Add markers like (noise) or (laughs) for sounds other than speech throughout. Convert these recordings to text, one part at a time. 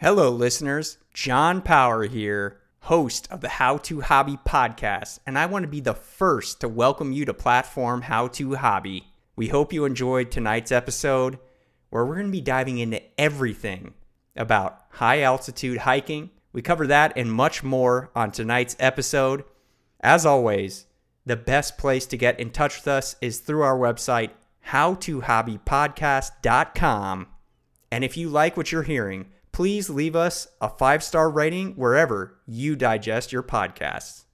Hello, listeners. John Power here, host of the How to Hobby podcast, and I want to be the first to welcome you to platform How to Hobby. We hope you enjoyed tonight's episode, where we're going to be diving into everything about high altitude hiking. We cover that and much more on tonight's episode. As always, the best place to get in touch with us is through our website, howtohobbypodcast.com. And if you like what you're hearing, please leave us a five star rating wherever you digest your podcasts.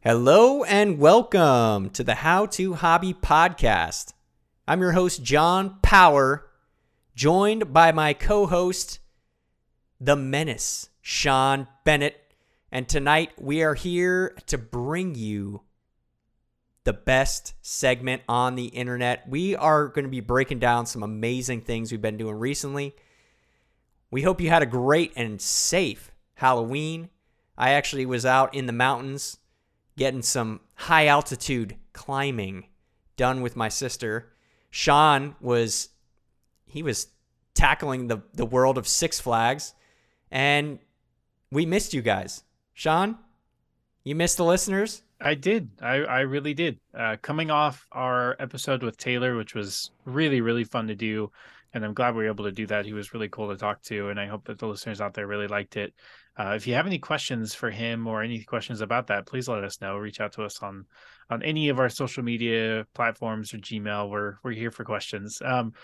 Hello and welcome to the How to Hobby Podcast. I'm your host, John Power, joined by my co host, the menace, Sean Bennett. And tonight we are here to bring you the best segment on the internet. We are going to be breaking down some amazing things we've been doing recently. We hope you had a great and safe Halloween. I actually was out in the mountains getting some high altitude climbing done with my sister. Sean was he was tackling the the world of Six Flags and we missed you guys. Sean, you missed the listeners? I did. I, I really did. Uh, coming off our episode with Taylor, which was really, really fun to do. And I'm glad we were able to do that. He was really cool to talk to. And I hope that the listeners out there really liked it. Uh, if you have any questions for him or any questions about that, please let us know. Reach out to us on on any of our social media platforms or Gmail. We're we're here for questions. Um,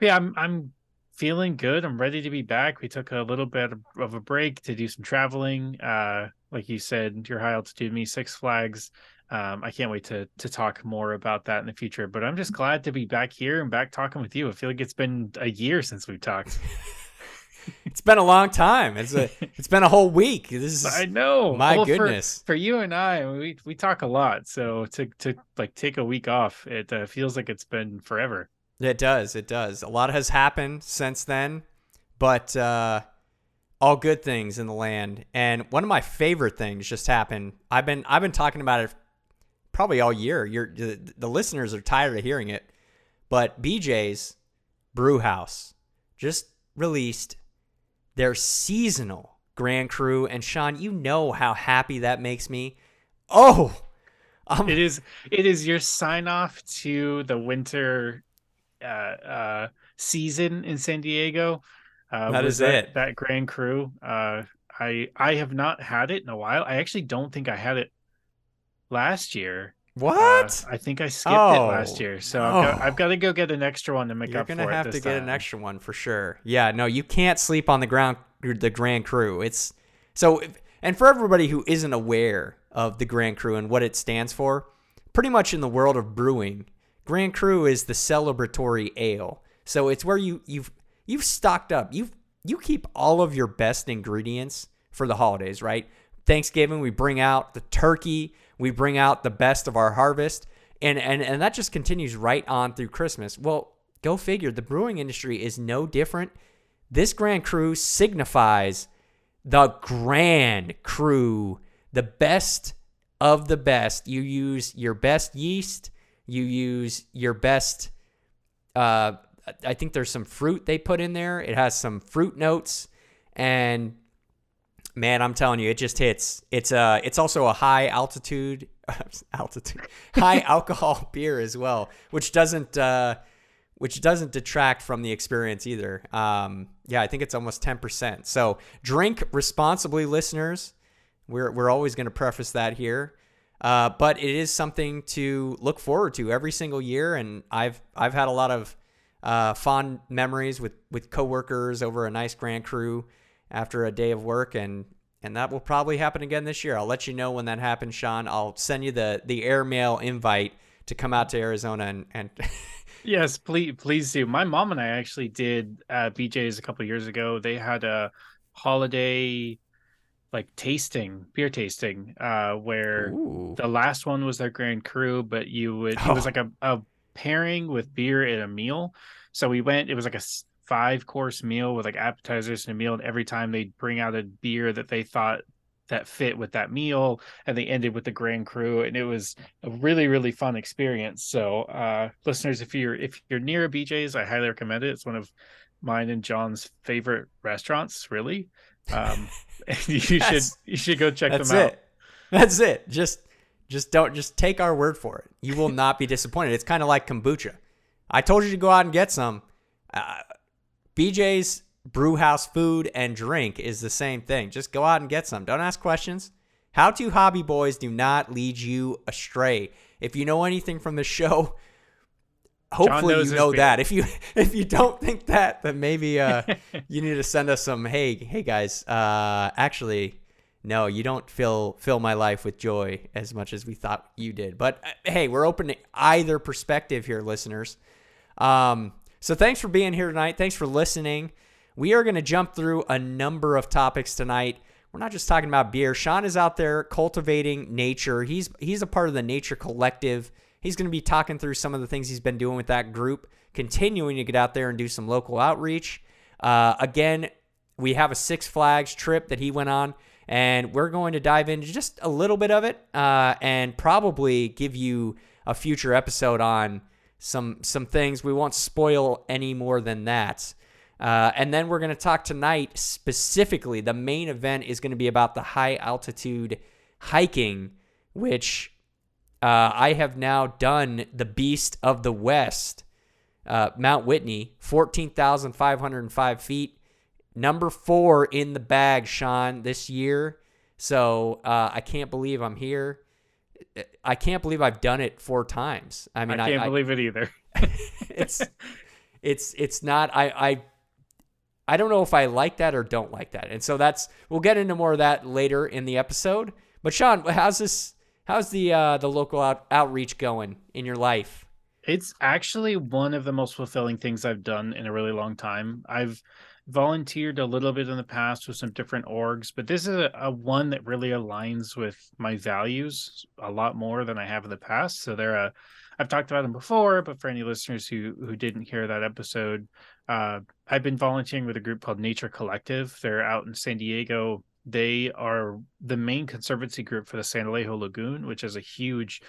yeah, I'm I'm feeling good. I'm ready to be back. We took a little bit of a break to do some traveling. Uh, like you said, your high altitude me Six Flags. Um, I can't wait to to talk more about that in the future. But I'm just glad to be back here and back talking with you. I feel like it's been a year since we've talked. (laughs) it's been a long time. It's a (laughs) it's been a whole week. This is I know. My well, goodness. For, for, you and I, we we talk a lot. So to to like take a week off, it uh, feels like it's been forever. It does. It does. A lot has happened since then, but uh all good things in the land. And one of my favorite things just happened. I've been I've been talking about it probably all year. You're the, the listeners are tired of hearing it, but BJ's Brew House just released their seasonal Grand Cru, and Sean, you know how happy that makes me. Oh, um, it is it is your sign off to the winter uh, uh, season in San Diego. Uh, that is that, it. That Grand Cru. Uh, I I have not had it in a while. I actually don't think I had it last year. What? Uh, I think I skipped oh. it last year, so I've, got, I've, got, to go get an extra one to make You're up for it. You're gonna have to time. get an extra one for sure. Yeah, no, you can't sleep on the ground. The Grand Cru. It's so, and for everybody who isn't aware of the Grand Cru and what it stands for, pretty much in the world of brewing, Grand Cru is the celebratory ale. So it's where you you've you've stocked up. You you keep all of your best ingredients for the holidays, right? Thanksgiving, we bring out the turkey, we bring out the best of our harvest, and and and that just continues right on through Christmas. Well, go figure. The brewing industry is no different. This Grand Cru signifies the Grand Cru, the best of the best. You use your best yeast, you use your best uh, I think there's some fruit they put in there. It has some fruit notes, and man, I'm telling you, it just hits. It's uh it's also a high altitude (laughs) altitude high (laughs) alcohol beer as well, which doesn't uh which doesn't detract from the experience either. Um, yeah, I think it's almost 10%. So drink responsibly, listeners. We're, we're always going to preface that here. Uh, but it is something to look forward to every single year. And I've, I've had a lot of uh, fond memories with with coworkers over a nice Grand Cru after a day of work, and and that will probably happen again this year. I'll let you know when that happens, Sean. I'll send you the the airmail invite to come out to Arizona and and. (laughs) yes, please, please do. My mom and I actually did at BJ's a couple years ago. They had a holiday like tasting beer tasting uh where Ooh. the last one was their grand cru but you would it was like a, a pairing with beer at a meal. So we went, it was like a five course meal with like appetizers and a meal. And every time they'd bring out a beer that they thought that fit with that meal and they ended with the grand cru and it was a really really fun experience so uh listeners if you're if you're near a bj's i highly recommend it it's one of mine and John's favorite restaurants. Really, um, (laughs) you (laughs) should you should go check them out. it. That's it. Just just don't just take our word for it. You will not be disappointed. It's kind of like kombucha. I told you to go out and get some. Uh, BJ's Brewhouse food and drink is the same thing. Just go out and get some. Don't ask questions. How to hobby boys do not lead you astray. If you know anything from the show, hopefully you know that. If you (laughs) if you don't think that, then maybe uh, (laughs) you need to send us some. Hey, hey guys. Uh, actually, no, you don't fill fill my life with joy as much as we thought you did. But uh, hey, we're open to either perspective here, listeners. Um, so thanks for being here tonight. Thanks for listening. We are going to jump through a number of topics tonight. We're not just talking about beer. Sean is out there cultivating nature. He's he's a part of the Nature Collective. He's going to be talking through some of the things he's been doing with that group, continuing to get out there and do some local outreach. Uh, again, we have a Six Flags trip that he went on, and we're going to dive into just a little bit of it uh, and probably give you a future episode on some some things. We won't spoil any more than that. Uh, and then we're going to talk tonight specifically. The main event is going to be about the high altitude hiking, which uh, I have now done the Beast of the West, uh, Mount Whitney, 14,505 feet. Number four in the bag, Sean, this year. So uh, I can't believe I'm here. I can't believe I've done it four times. I mean, I can't I, believe it either. (laughs) it's it's it's not. I I I don't know if I like that or don't like that. And so that's we'll get into more of that later in the episode. But Sean, how's this how's the uh the local out, outreach going in your life? It's actually one of the most fulfilling things I've done in a really long time. I've volunteered a little bit in the past with some different orgs, but this is a, a one that really aligns with my values a lot more than I have in the past. So they're a I've talked about them before, but for any listeners who who didn't hear that episode, uh, I've been volunteering with a group called Nature Collective. They're out in San Diego. They are the main conservancy group for the San Elijo Lagoon, which is a huge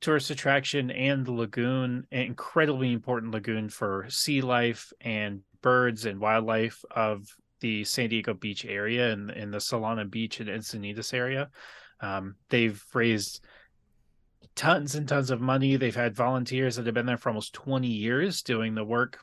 tourist attraction and the lagoon, an incredibly important lagoon for sea life and birds and wildlife of the San Diego Beach area and in the Solana Beach and Encinitas area. Um, they've raised tons and tons of money. They've had volunteers that have been there for almost 20 years doing the work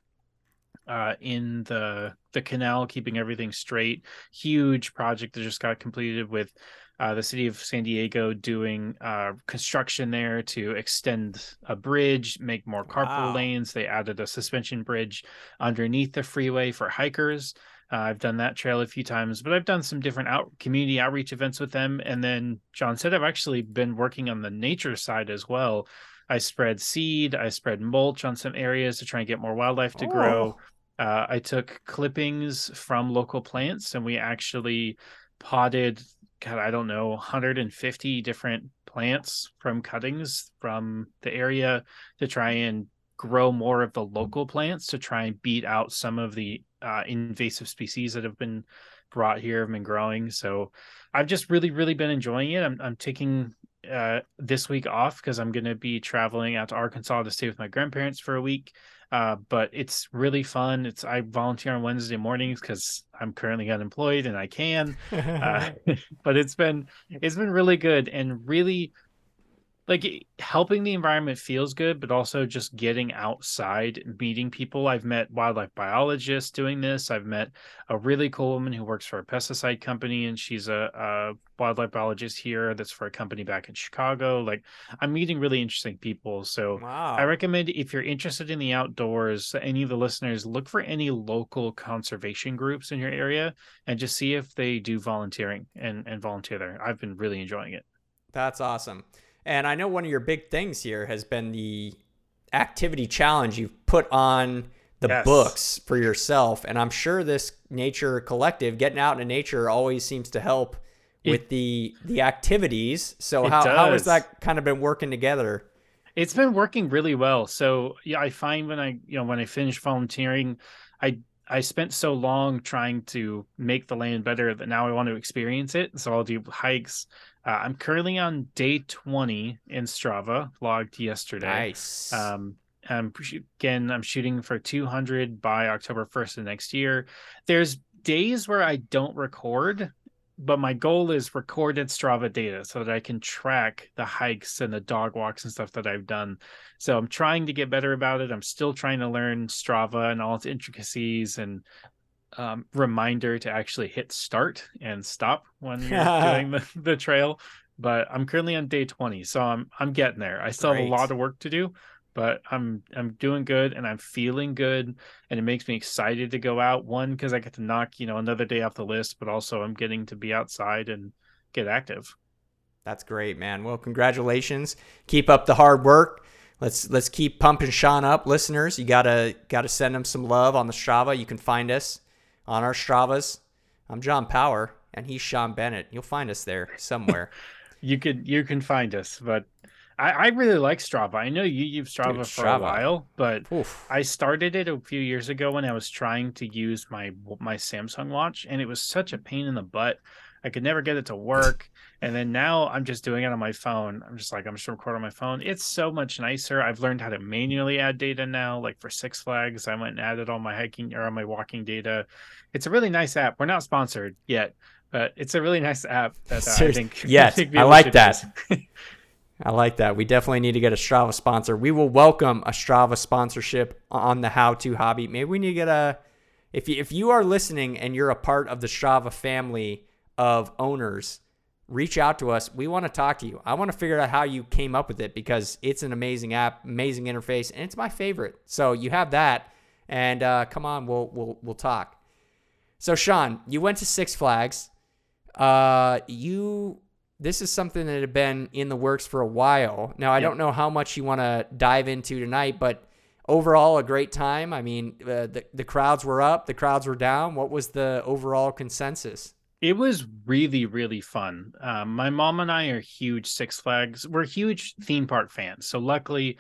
uh, in the the canal, keeping everything straight. Huge project that just got completed with uh, the city of San Diego doing uh, construction there to extend a bridge, make more carpool wow. lanes. They added a suspension bridge underneath the freeway for hikers. Uh, I've done that trail a few times, but I've done some different out community outreach events with them. And then John said I've actually been working on the nature side as well. I spread seed, I spread mulch on some areas to try and get more wildlife to oh. grow. Uh, I took clippings from local plants and we actually potted, God, I don't know, 150 different plants from cuttings from the area to try and grow more of the local plants to try and beat out some of the uh, invasive species that have been brought here have been growing. So I've just really, really been enjoying it. I'm, I'm taking uh, this week off because I'm going to be traveling out to Arkansas to stay with my grandparents for a week. Uh, but it's really fun. It's I volunteer on Wednesday mornings because I'm currently unemployed and I can. Uh, (laughs) (laughs) but it's been it's been really good and really like helping the environment feels good, but also just getting outside, meeting people. I've met wildlife biologists doing this. I've met a really cool woman who works for a pesticide company, and she's a, a wildlife biologist here that's for a company back in Chicago. Like I'm meeting really interesting people. So wow. I recommend if you're interested in the outdoors, any of the listeners, look for any local conservation groups in your area and just see if they do volunteering and, and volunteer there. I've been really enjoying it. That's awesome. And I know one of your big things here has been the activity challenge you've put on the yes. books for yourself. And I'm sure this nature collective, getting out in nature, always seems to help it, with the the activities. So how, how has that kind of been working together? It's been working really well. So yeah, I find when I you know when I finish volunteering, I I spent so long trying to make the land better that now I want to experience it. So I'll do hikes. Uh, I'm currently on day 20 in Strava, logged yesterday. Nice. Um, Um, again, I'm shooting for 200 by October 1st of next year. There's days where I don't record, but my goal is recorded Strava data so that I can track the hikes and the dog walks and stuff that I've done. So I'm trying to get better about it. I'm still trying to learn Strava and all its intricacies and um, reminder to actually hit start and stop when you're (laughs) doing the, the trail. But I'm currently on day 20, so I'm I'm getting there. I still Great. have a lot of work to do, but I'm I'm doing good and I'm feeling good and it makes me excited to go out. One because I get to knock you know another day off the list, but also I'm getting to be outside and get active. That's great, man. Well, congratulations. Keep up the hard work. Let's let's keep pumping Sean up, listeners. You gotta gotta send him some love on the Strava. You can find us on our Stravas. I'm John Power and he's Sean Bennett. You'll find us there somewhere. (laughs) you could you can find us, but I, I really like Strava. I know you use Strava Dude, for Strava. a while, but Oof. I started it a few years ago when I was trying to use my my Samsung watch, and it was such a pain in the butt. I could never get it to work. And then now I'm just doing it on my phone. I'm just like, I'm just recording on my phone. It's so much nicer. I've learned how to manually add data now. Like for Six Flags, I went and added all my hiking or all my walking data. It's a really nice app. We're not sponsored yet, but it's a really nice app that uh, I think. (laughs) Yes, I, I like that. (laughs) I like that. We definitely need to get a Strava sponsor. We will welcome a Strava sponsorship on the How To Hobby. Maybe we need to get a. If you, if you are listening and you're a part of the Strava family of owners, reach out to us. We want to talk to you. I want to figure out how you came up with it because it's an amazing app, amazing interface, and it's my favorite. So you have that, and uh, come on, we'll we'll we'll talk. So Sean, you went to Six Flags. Uh, you this is something that had been in the works for a while. Now, I yep. don't know how much you want to dive into tonight, but overall, a great time. I mean, uh, the, the crowds were up, the crowds were down. What was the overall consensus? It was really, really fun. Um, my mom and I are huge Six Flags. We're huge theme park fans. So, luckily,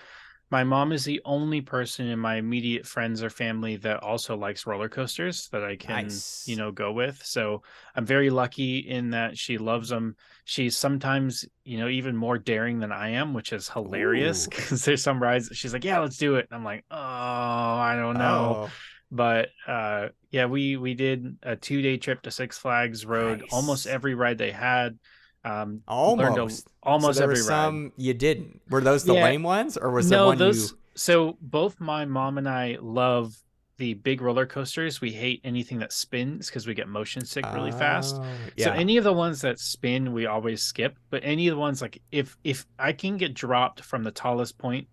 my mom is the only person in my immediate friends or family that also likes roller coasters that I can, nice. you know, go with. So I'm very lucky in that she loves them. She's sometimes, you know, even more daring than I am, which is hilarious because (laughs) there's some rides she's like, "Yeah, let's do it." And I'm like, "Oh, I don't know." Oh. But uh, yeah, we we did a two day trip to Six Flags, rode nice. almost every ride they had. Um, almost, a, almost so every some ride. you didn't. Were those the yeah. lame ones, or was no, the one those, you? So both my mom and I love the big roller coasters. We hate anything that spins because we get motion sick really uh, fast. Oh, yeah. So any of the ones that spin, we always skip. But any of the ones like if if I can get dropped from the tallest point,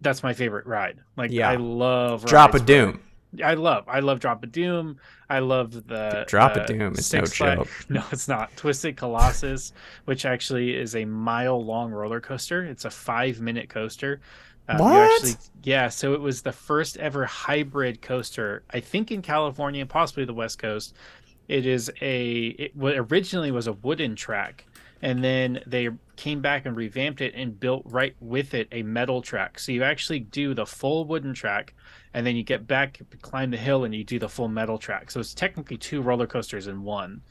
that's my favorite ride. Like yeah. I love Drop of Doom. I love I love Drop of Doom. I love the Drop uh, a Doom is no joke. (laughs) No, it's not. Twisted Colossus, which actually is a mile long roller coaster. It's a five minute coaster. Um, what? Actually, yeah, so it was the first ever hybrid coaster, I think in California, possibly the West Coast. It is a it what originally was a wooden track, and then they came back and revamped it and built right with it a metal track. So you actually do the full wooden track and then you get back, climb the hill, and you do the full metal track. So it's technically two roller coasters in one.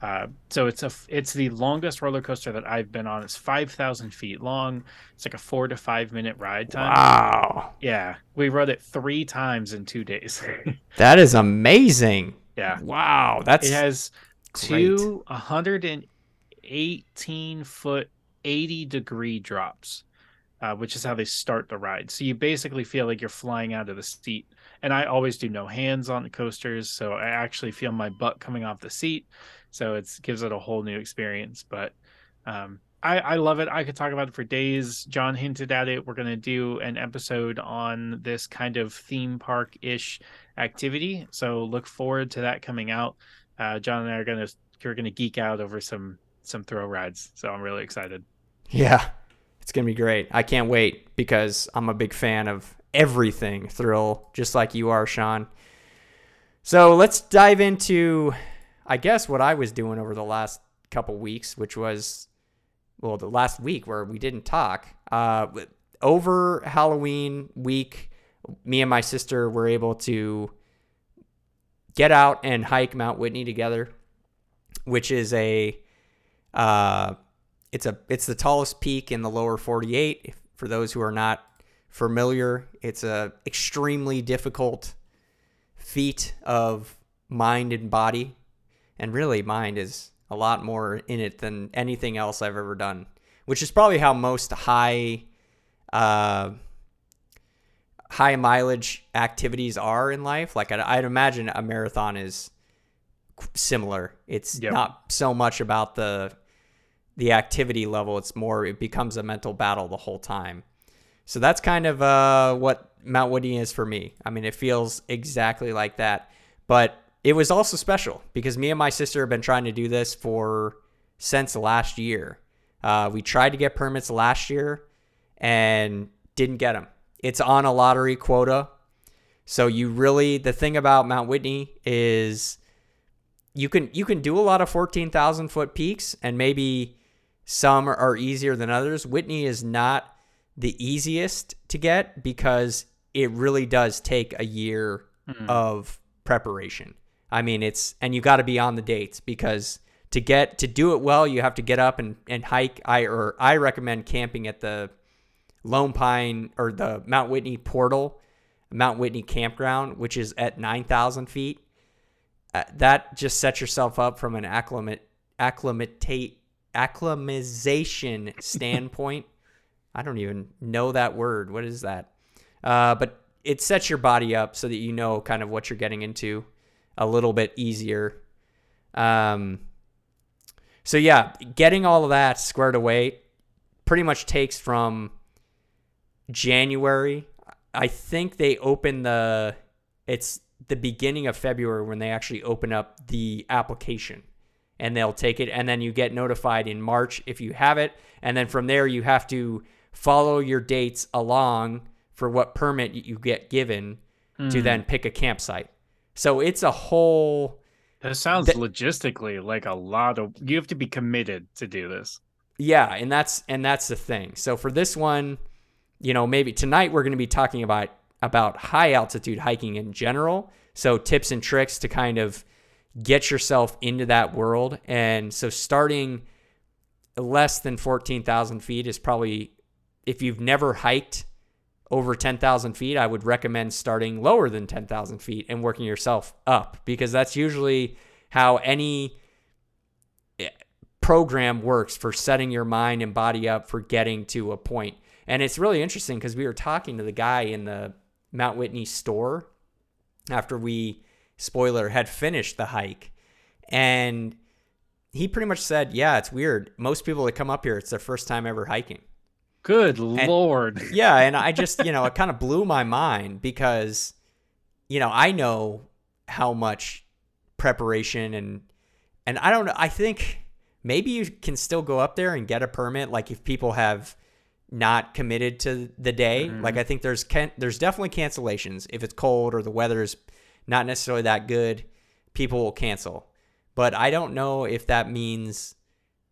Uh, so it's a it's the longest roller coaster that I've been on. It's five thousand feet long. It's like a four to five minute ride time. Wow. Yeah, we rode it three times in two days. (laughs) that is amazing. Yeah. Wow. That's it has great. two hundred and eighteen foot eighty degree drops uh, which is how they start the ride. So you basically feel like you're flying out of the seat. And I always do no hands on the coasters, so I actually feel my butt coming off the seat. So it gives it a whole new experience. But um, I, I love it. I could talk about it for days. John hinted at it. We're going to do an episode on this kind of theme park ish activity. So look forward to that coming out. Uh, John and I are going to we're going to geek out over some some throw rides. So I'm really excited. Yeah, it's going to be great. I can't wait because I'm a big fan of everything thrill, just like you are, Sean. So let's dive into, I guess, what I was doing over the last couple weeks, which was, well, the last week where we didn't talk. Uh, over Halloween week, me and my sister were able to get out and hike Mount Whitney together, which is a uh, it's a it's the tallest peak in the lower 48 for those who are not familiar. It's a extremely difficult feat of mind and body, and really mind is a lot more in it than anything else I've ever done, which is probably how most high uh, high mileage activities are in life. Like I'd, I'd imagine a marathon is similar. It's Yep. not so much about the the activity level. It's more it becomes a mental battle the whole time. So that's kind of uh, what Mount Whitney is for me. I mean, it feels exactly like that. But it was also special because me and my sister have been trying to do this for since last year. Uh, we tried to get permits last year and didn't get them. It's on a lottery quota. So you really the thing about Mount Whitney is you can you can do a lot of 14,000 foot peaks and maybe some are easier than others. Whitney is not the easiest to get because it really does take a year of preparation. I mean, it's and you got to be on the dates because to get to do it well, you have to get up and, and hike. I or I recommend camping at the Lone Pine or the Mount Whitney portal, Mount Whitney campground, which is at nine thousand feet. Uh, that just sets yourself up from an acclimate acclimatate acclimatization standpoint. (laughs) I don't even know that word. What is that? Uh, but it sets your body up so that you know kind of what you're getting into a little bit easier. Um, so yeah, getting all of that squared away pretty much takes from January. I think they open the it's the beginning of February when they actually open up the application and they'll take it and then you get notified in March if you have it and then from there you have to follow your dates along for what permit you get given to hmm. then pick a campsite. So it's a whole That sounds That- logistically like a lot of. You have to be committed to do this. Yeah, and that's and that's the thing. So for this one, you know, maybe tonight we're going to be talking about about high altitude hiking in general. So tips and tricks to kind of get yourself into that world. And so starting less than 14,000 feet is probably if you've never hiked over 10,000 feet, I would recommend starting lower than 10,000 feet and working yourself up because that's usually how any eh, program works for setting your mind and body up for getting to a point. And it's really interesting because we were talking to the guy in the Mount Whitney store after we, spoiler, had finished the hike. And he pretty much said, Yeah, it's weird. Most people that come up here, it's their first time ever hiking. Good lord. (laughs) Yeah, and I just, you know, it kind of blew my mind because, you know, I know how much preparation and and I don't know. I think maybe you can still go up there and get a permit, like if people have not committed to the day. Mm-hmm. Like I think there's can there's definitely cancellations if it's cold or the weather's not necessarily that good. People will cancel, but I don't know if that means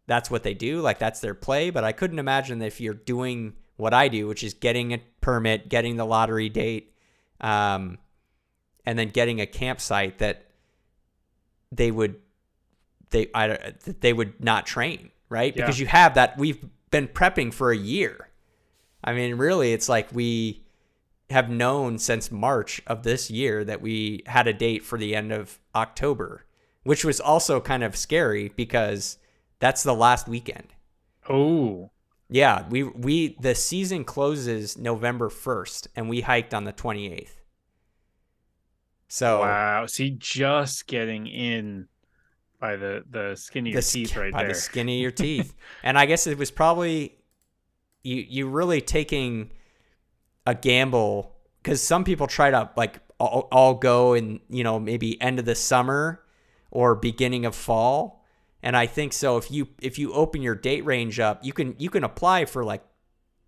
that's what they do. Like that's their play. But I couldn't imagine that if you're doing what I do, which is getting a permit, getting the lottery date, um, and then getting a campsite, that they would they I that they would not train right Yeah. because you have that. We've been prepping for a year. I mean, really, it's like we have known since March of this year that we had a date for the end of October, which was also kind of scary because that's the last weekend. Oh, Yeah, we we the season closes November 1st and we hiked on the 28th. So wow. See, just getting in by the the skin of your sk- teeth right by there. By the skin of your teeth. and I guess it was probably you you really taking a gamble because some people try to like all, all go in you know maybe end of the summer or beginning of fall. And I think so if you if you open your date range up, you can you can apply for like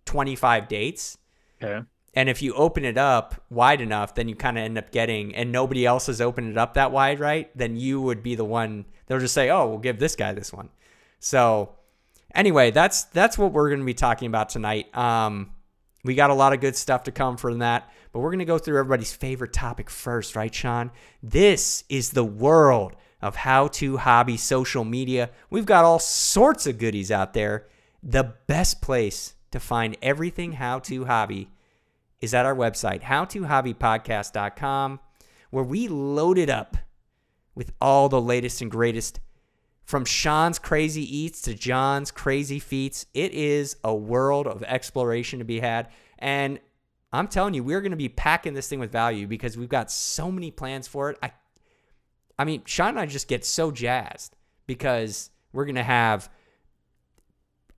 25 dates. okay. And if you open it up wide enough, then you kind of end up getting, and nobody else has opened it up that wide, right? Then you would be the one. They'll just say, "Oh, we'll give this guy this one." So, anyway, that's that's what we're going to be talking about tonight. Um, we got a lot of good stuff to come from that, but we're going to go through everybody's favorite topic first, right, Sean? This is the world of how to hobby social media. We've got all sorts of goodies out there. The best place to find everything how to hobby is at our website, howtohobbypodcast.com, where we load it up with all the latest and greatest from Sean's crazy eats to John's crazy feats. It is a world of exploration to be had. And I'm telling you, we're going to be packing this thing with value because we've got so many plans for it. I, I mean, Sean and I just get so jazzed because we're going to have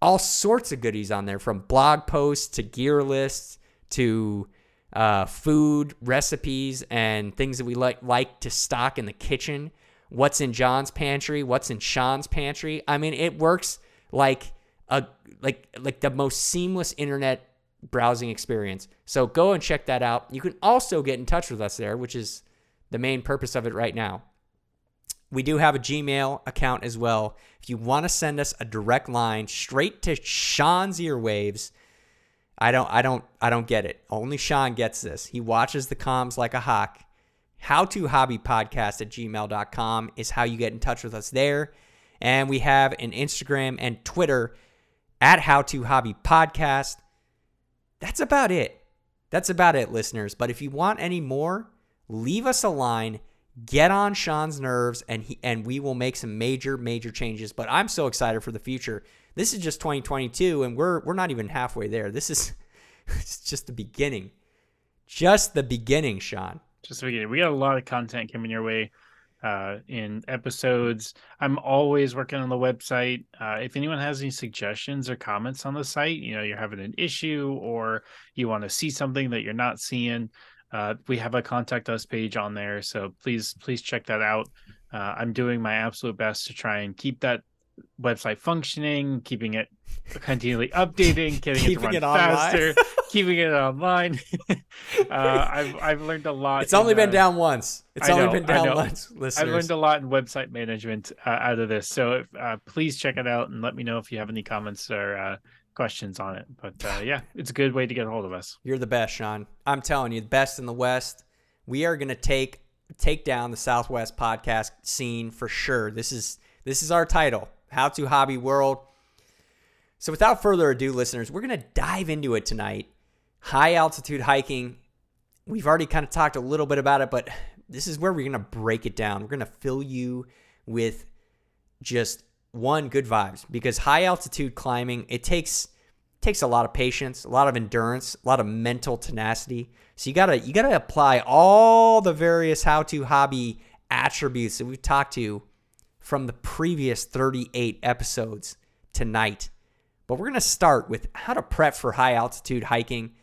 all sorts of goodies on there from blog posts to gear lists to uh, food recipes and things that we like like to stock in the kitchen. What's in John's pantry? What's in Sean's pantry? I mean, it works like a like like the most seamless internet browsing experience. So go and check that out. You can also get in touch with us there, which is the main purpose of it right now. We do have a Gmail account as well. If you want to send us a direct line straight to Sean's earwaves, I don't I don't I don't get it. Only Sean gets this. He watches the comms like a hawk. How to hobby podcast at gmail.com is how you get in touch with us there. And we have an Instagram and Twitter at how to hobby podcast. That's about it. That's about it, listeners. But if you want any more, leave us a line, get on Sean's nerves, and he and we will make some major, major changes. But I'm so excited for the future. This is just 2022, and we're we're not even halfway there. This is (laughs) it's just the beginning. Just the beginning, Sean. Just the beginning. We got a lot of content coming your way uh, in episodes. I'm always working on the website. Uh, if anyone has any suggestions or comments on the site, you know, you're having an issue or you want to see something that you're not seeing, uh, we have a contact us page on there. So please, please check that out. Uh, I'm doing my absolute best to try and keep that website functioning, keeping it continually updating, (laughs) getting Keeping it to run it faster, (laughs) keeping it online. (laughs) uh, I've I've learned a lot. It's only in, been uh, down once. It's I only know, been down once, I've learned a lot in website management uh, out of this. So uh, please check it out and let me know if you have any comments or uh, questions on it. But uh, (sighs) yeah, it's a good way to get a hold of us. You're the best, Sean. I'm telling you, the best in the West. We are going to take take down the Southwest podcast scene for sure. This is this is our title, How to Hobby World. So without further ado, listeners, we're going to dive into it tonight. High altitude hiking. We've already kind of talked a little bit about it, but this is where we're going to break it down. We're going to fill you with just one good vibes because high altitude climbing, it takes takes a lot of patience, a lot of endurance, a lot of mental tenacity. So you gotta you gotta apply all the various how to hobby attributes that we've talked to from the previous 38 episodes tonight. But we're gonna start with how to prep for high altitude hiking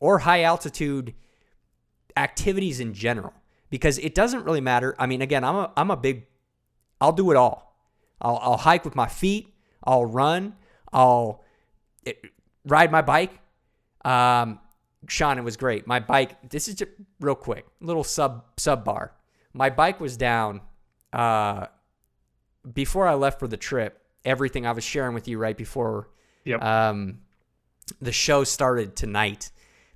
or high altitude activities in general. Because it doesn't really matter. I mean, again, I'm a I'm a big I'll do it all. I'll, I'll hike with my feet. I'll run. I'll eh, ride my bike. Um, Sean, it was great. My bike. This is just real quick, little sub sub bar. My bike was down uh, before I left for the trip. Everything I was sharing with you right before Yep. um, the show started tonight.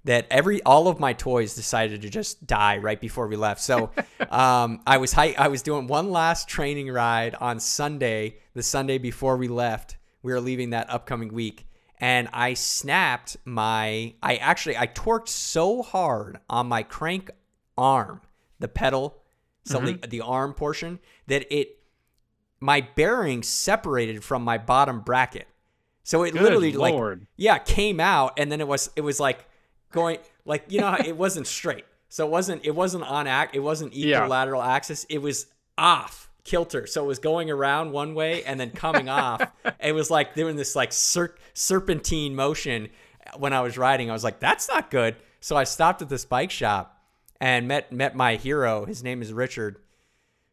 That every all of my toys decided to just die right before we left. So (laughs) um, I was I was doing one last training ride on Sunday, the Sunday before we left. We were leaving that upcoming week, and I snapped my. I actually I torqued so hard on my crank arm, the pedal, so the, the arm portion, that it my bearing separated from my bottom bracket. So it Good literally like yeah, came out and then it was it was like going like you know it wasn't straight. So it wasn't it wasn't on act it wasn't Yeah. equilateral axis. It was off kilter. So it was going around one way and then coming off. (laughs) It was like doing this like ser- serpentine motion when I was riding. I was like, that's not good. So I stopped at this bike shop and met met my hero. His name is Richard.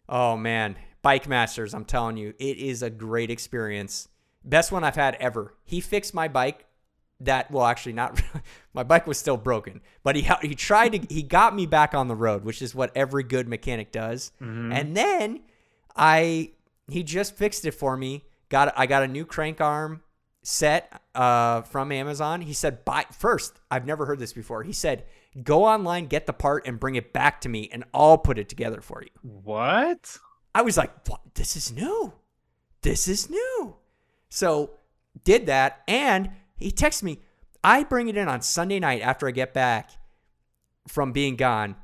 Oh man, Bike Masters, I'm telling you, it is a great experience. Best one I've had ever. He fixed my bike. That well, actually, not (laughs) my bike was still broken, but he he tried to he got me back on the road, which is what every good mechanic does. And then I he just fixed it for me. Got I got a new crank arm set uh, from Amazon. He said, "Buy first. I've never heard this before." He said, "Go online, get the part, and bring it back to me, and I'll put it together for you." What? I was like, what? this is new. This is new. So did that. And he texted me, I bring it in on Sunday night after I get back. from being gone.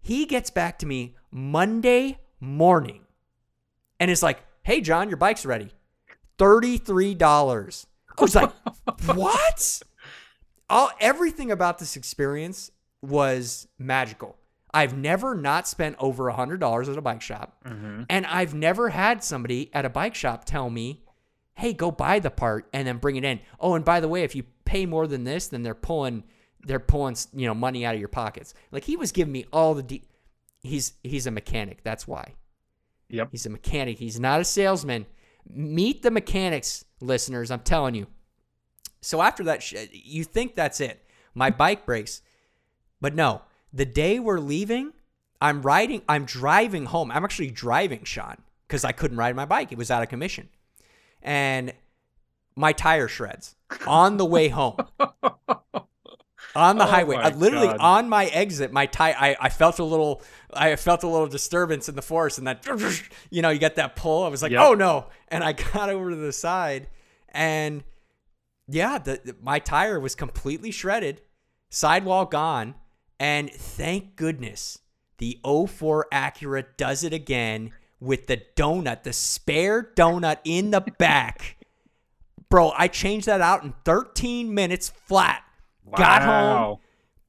He gets back to me Monday morning and is like, "Hey John, your bike's ready." $33. I was like, (laughs) "What?" All everything about this experience was magical. I've never not spent over a hundred dollars at a bike shop, Mhm. and I've never had somebody at a bike shop tell me, "Hey, go buy the part and then bring it in." Oh, and by the way, if you pay more than this, then they're pulling they're pulling you know money out of your pockets. Like he was giving me all the de- he's he's a mechanic. That's why Yep. he's a mechanic. He's not a salesman. Meet the mechanics, listeners. I'm telling you. So after that, sh- you think that's it. My bike breaks, but no. The day we're leaving, I'm riding. I'm driving home. I'm actually driving Sean because I couldn't ride my bike. It was out of commission, and my tire shreds on the way home. (laughs) on the Oh highway, I literally God. on my exit, my tire. I, I felt a little. I felt a little disturbance in the force, and that (laughs) you know you get that pull. I was like, Yep. oh no, and I (laughs) got over to the side, and yeah, the- my tire was completely shredded, sidewall gone, and thank goodness the 04 Acura does it again with the donut, the spare donut in the back. Bro, I changed that out in 13 minutes flat. Got home,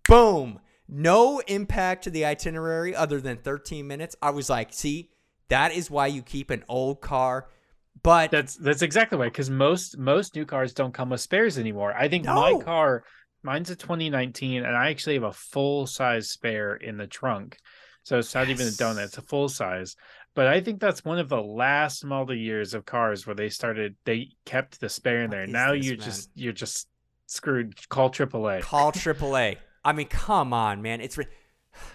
boom. No impact to the itinerary other than 13 minutes. I was like, see, that is why you keep an old car. But That's that's exactly right. Because most most new cars don't come with spares anymore. I think No. my car, mine's a 2019, and I actually have a full size spare in the trunk. So it's not even a donut; it's a full size. But I think that's one of the last model years of cars where they started. They kept the spare in there. Now you just you're just screwed. Call AAA. Call AAA. I mean, come on, man. It's. Re-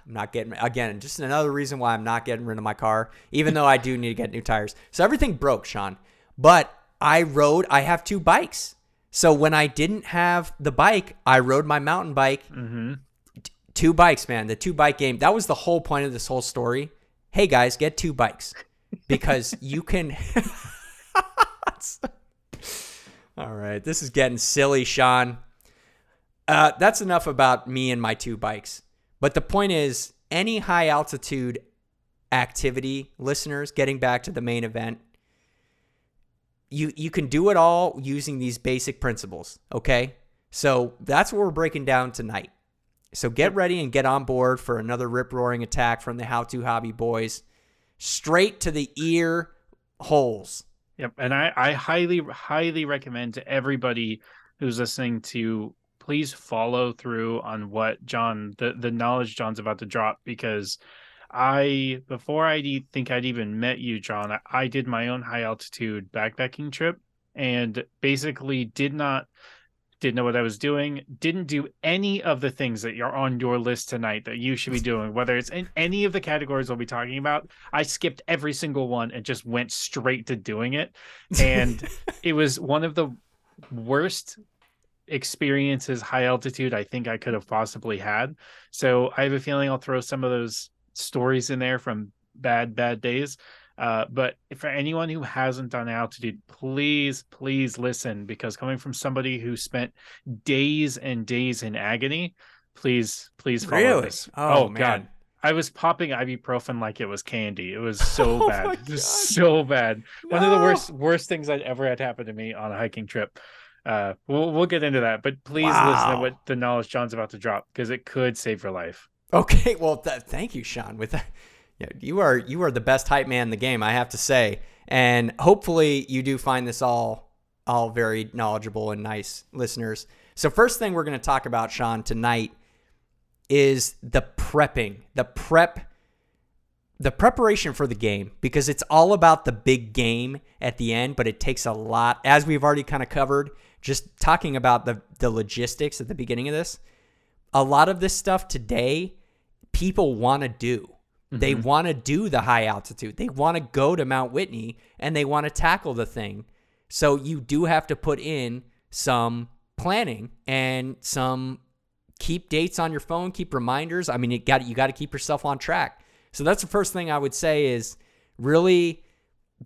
I'm not getting again. Just another reason why I'm not getting rid of my car, even though I do need to get new tires. So everything broke, Sean. But I rode. I have two bikes. So when I didn't have the bike, I rode my mountain bike. hmm Two bikes, man. The two bike game. That was the whole point of this whole story. Hey guys, get two bikes because (laughs) you can. (laughs) All right, this is getting silly, Sean. Uh, that's enough about me and my two bikes. But the point is, any high altitude activity, listeners, getting back to the main event, you you can do it all using these basic principles. Okay, so that's what we're breaking down tonight. So get ready and get on board for another rip roaring attack from the How to Hobby Boys, straight to the ear holes. Yep, and I I highly highly recommend to everybody who's listening to please follow through on what John the the knowledge John's about to drop because I before I think I'd even met you, John, I, I did my own high altitude backpacking trip and basically did not didn't know what I was doing, didn't do any of the things that you're on your list tonight that you should be doing, whether it's in any of the categories we'll be talking about. I skipped every single one and just went straight to doing it. And (laughs) it was one of the worst experiences high altitude I think I could have possibly had. So I have a feeling I'll throw some of those stories in there from bad, bad days. Uh, but for anyone who hasn't done altitude, please, please listen because coming from somebody who spent days and days in agony, please, please follow Really? this. Oh, man. God. I was popping ibuprofen like it was candy. It was (laughs) so Oh bad. my It was God. so bad. One of the worst worst things I'd ever had happen to me on a hiking trip. Uh, we'll we'll get into that, but please listen to what the knowledge John's about to drop because it could save your life. Okay, (laughs) well, th- thank you, Sean. With that, you are you are the best hype man in the game, I have to say. And hopefully, you do find this all all very knowledgeable and nice, listeners. So, first thing we're going to talk about, Sean, tonight is the prepping, the prep, the preparation for the game, because it's all about the big game at the end. But it takes a lot, as we've already kind of covered. Just talking about the the logistics at the beginning of this a lot of this stuff today people want to do. They Mhm. want to do the high altitude. They want to go to Mount Whitney and they want to tackle the thing. So you do have to put in some planning and some keep dates on your phone, keep reminders. I mean, you got you got to keep yourself on track. So that's the first thing I would say is really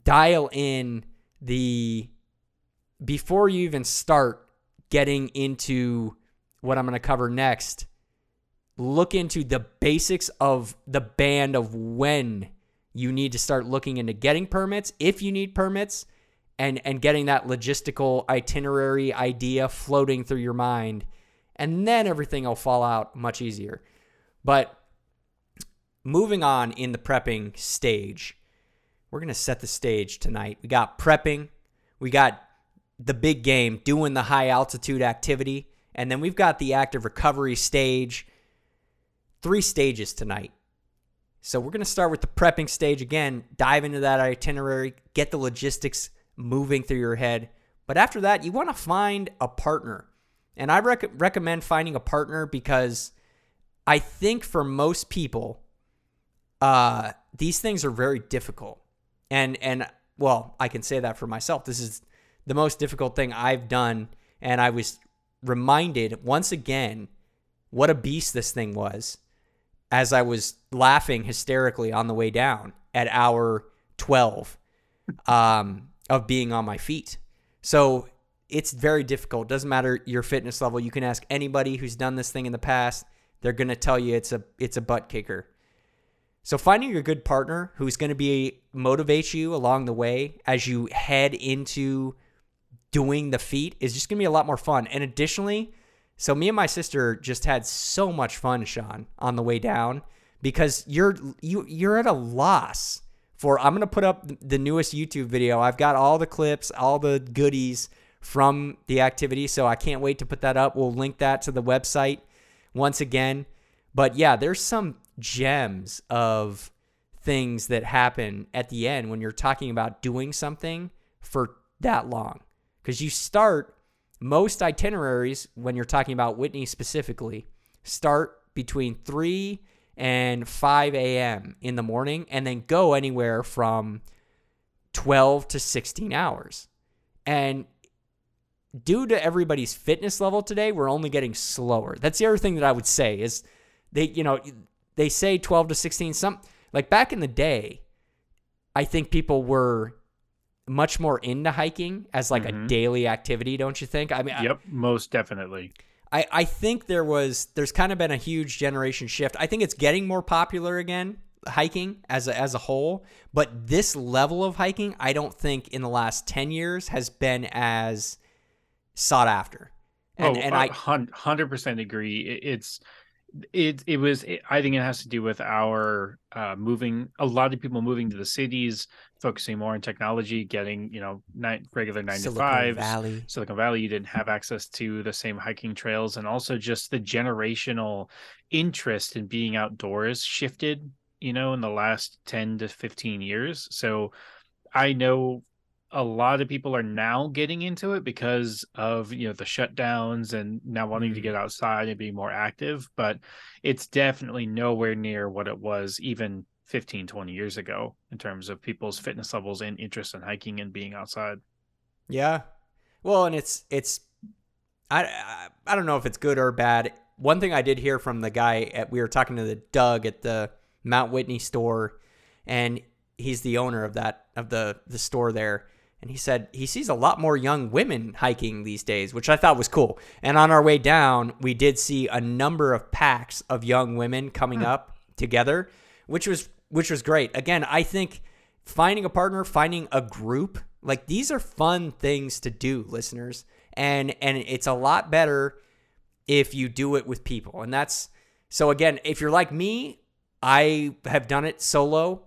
dial in the before you even start getting into what I'm going to cover next, look into the basics of the band of when you need to start looking into getting permits, if you need permits, and and getting that logistical itinerary idea floating through your mind, and then everything will fall out much easier. But moving on in the prepping stage, we're gonna set the stage tonight. We got prepping, we got the big game, doing the high altitude activity, and then we've got the active recovery stage. Three stages tonight. So we're going to start with the prepping stage again, dive into that itinerary, get the logistics moving through your head. But after that, you want to find a partner. And I rec- recommend finding a partner because I think for most people, uh, these things are very difficult. And and well, I can say that for myself. This is the most difficult thing I've done, and I was reminded once again what a beast this thing was as I was laughing hysterically on the way down at hour 12 um, of being on my feet. So it's very difficult. Doesn't matter your fitness level. You can ask anybody who's done this thing in the past. They're going to tell you it's a it's a butt kicker. So finding a good partner who's going to be motivate you along the way as you head into doing the feat is just going to be a lot more fun. And additionally, so me and my sister just had so much fun, Sean, on the way down because you're you you're at a loss for I'm going to put up the newest YouTube video. I've got all the clips, all the goodies from the activity, so I can't wait to put that up. We'll link that to the website once again. But yeah, there's some gems of things that happen at the end when you're talking about doing something for that long. Cuz you start most itineraries, when you're talking about Whitney specifically, start between 3 and 5 a.m. in the morning and then go anywhere from 12 to 16 hours. And due to everybody's fitness level today, we're only getting slower. That's the other thing that I would say is they, you know, they say 12 to 16 some like back in the day, I think people were much more into hiking as like mm-hmm. a daily activity, don't you think? I mean, yep, I, most definitely. I, I think there was there's kind of been a huge generation shift. I think it's getting more popular again, hiking as a, as a whole. But this level of hiking, I don't think in the last ten years has been as sought after. And, oh, and I hundred percent agree. It's it it was it, i think it has to do with our uh, moving a lot of people moving to the cities focusing more on technology getting you know nine, regular nine silicon to five valley. Silicon valley you didn't have access to the same hiking trails and also just the generational interest in being outdoors shifted you know in the last 10 to 15 years. So i know a lot of people are now getting into it because of you know the shutdowns and now wanting to mm-hmm. get outside and be more active but it's definitely nowhere near what it was even 15 20 years ago in terms of people's fitness levels and interest in hiking and being outside. Yeah. Well and it's it's i i, I don't know if it's good or bad. One thing i did hear from the guy at we were talking to the doug at the mount whitney store and he's the owner of that of the the store there and he said he sees a lot more young women hiking these days, which I thought was cool. And on our way down, we did see a number of packs of young women coming hmm. up together, which was which was great. Again, I think finding a partner, finding a group, like these are fun things to do, listeners. And and it's a lot better if you do it with people. And that's so again, if you're like me, I have done it solo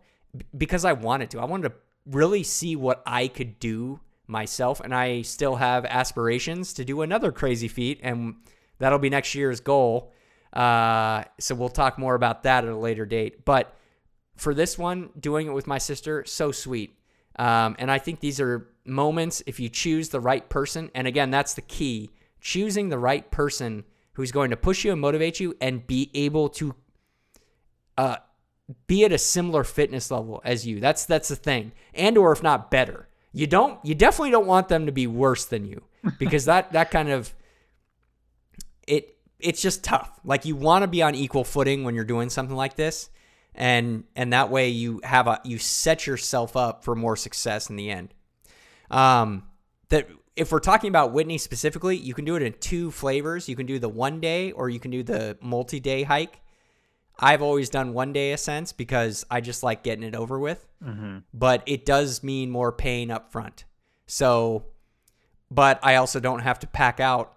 because I wanted to. I wanted to really see what I could do myself. And I still have aspirations to do another crazy feat, and that'll be next year's goal. Uh, so we'll talk more about that at a later date. But for this one, doing it with my sister, so sweet. Um, and I think these are moments if you choose the right person. And again, that's the key choosing the right person who's going to push you and motivate you and be able to uh, be at a similar fitness level as you. That's that's the thing. And or if not better. You don't you definitely don't want them to be worse than you (laughs) because that that kind of it it's just tough. Like you want to be on equal footing when you're doing something like this and and that way you have a you set yourself up for more success in the end. Um that if we're talking about Whitney specifically, you can do it in two flavors. You can do the one day or you can do the multi day hike. I've always done one day ascents because I just like getting it over with. Mm-hmm. But it does mean more pain up front. So, but I also don't have to pack out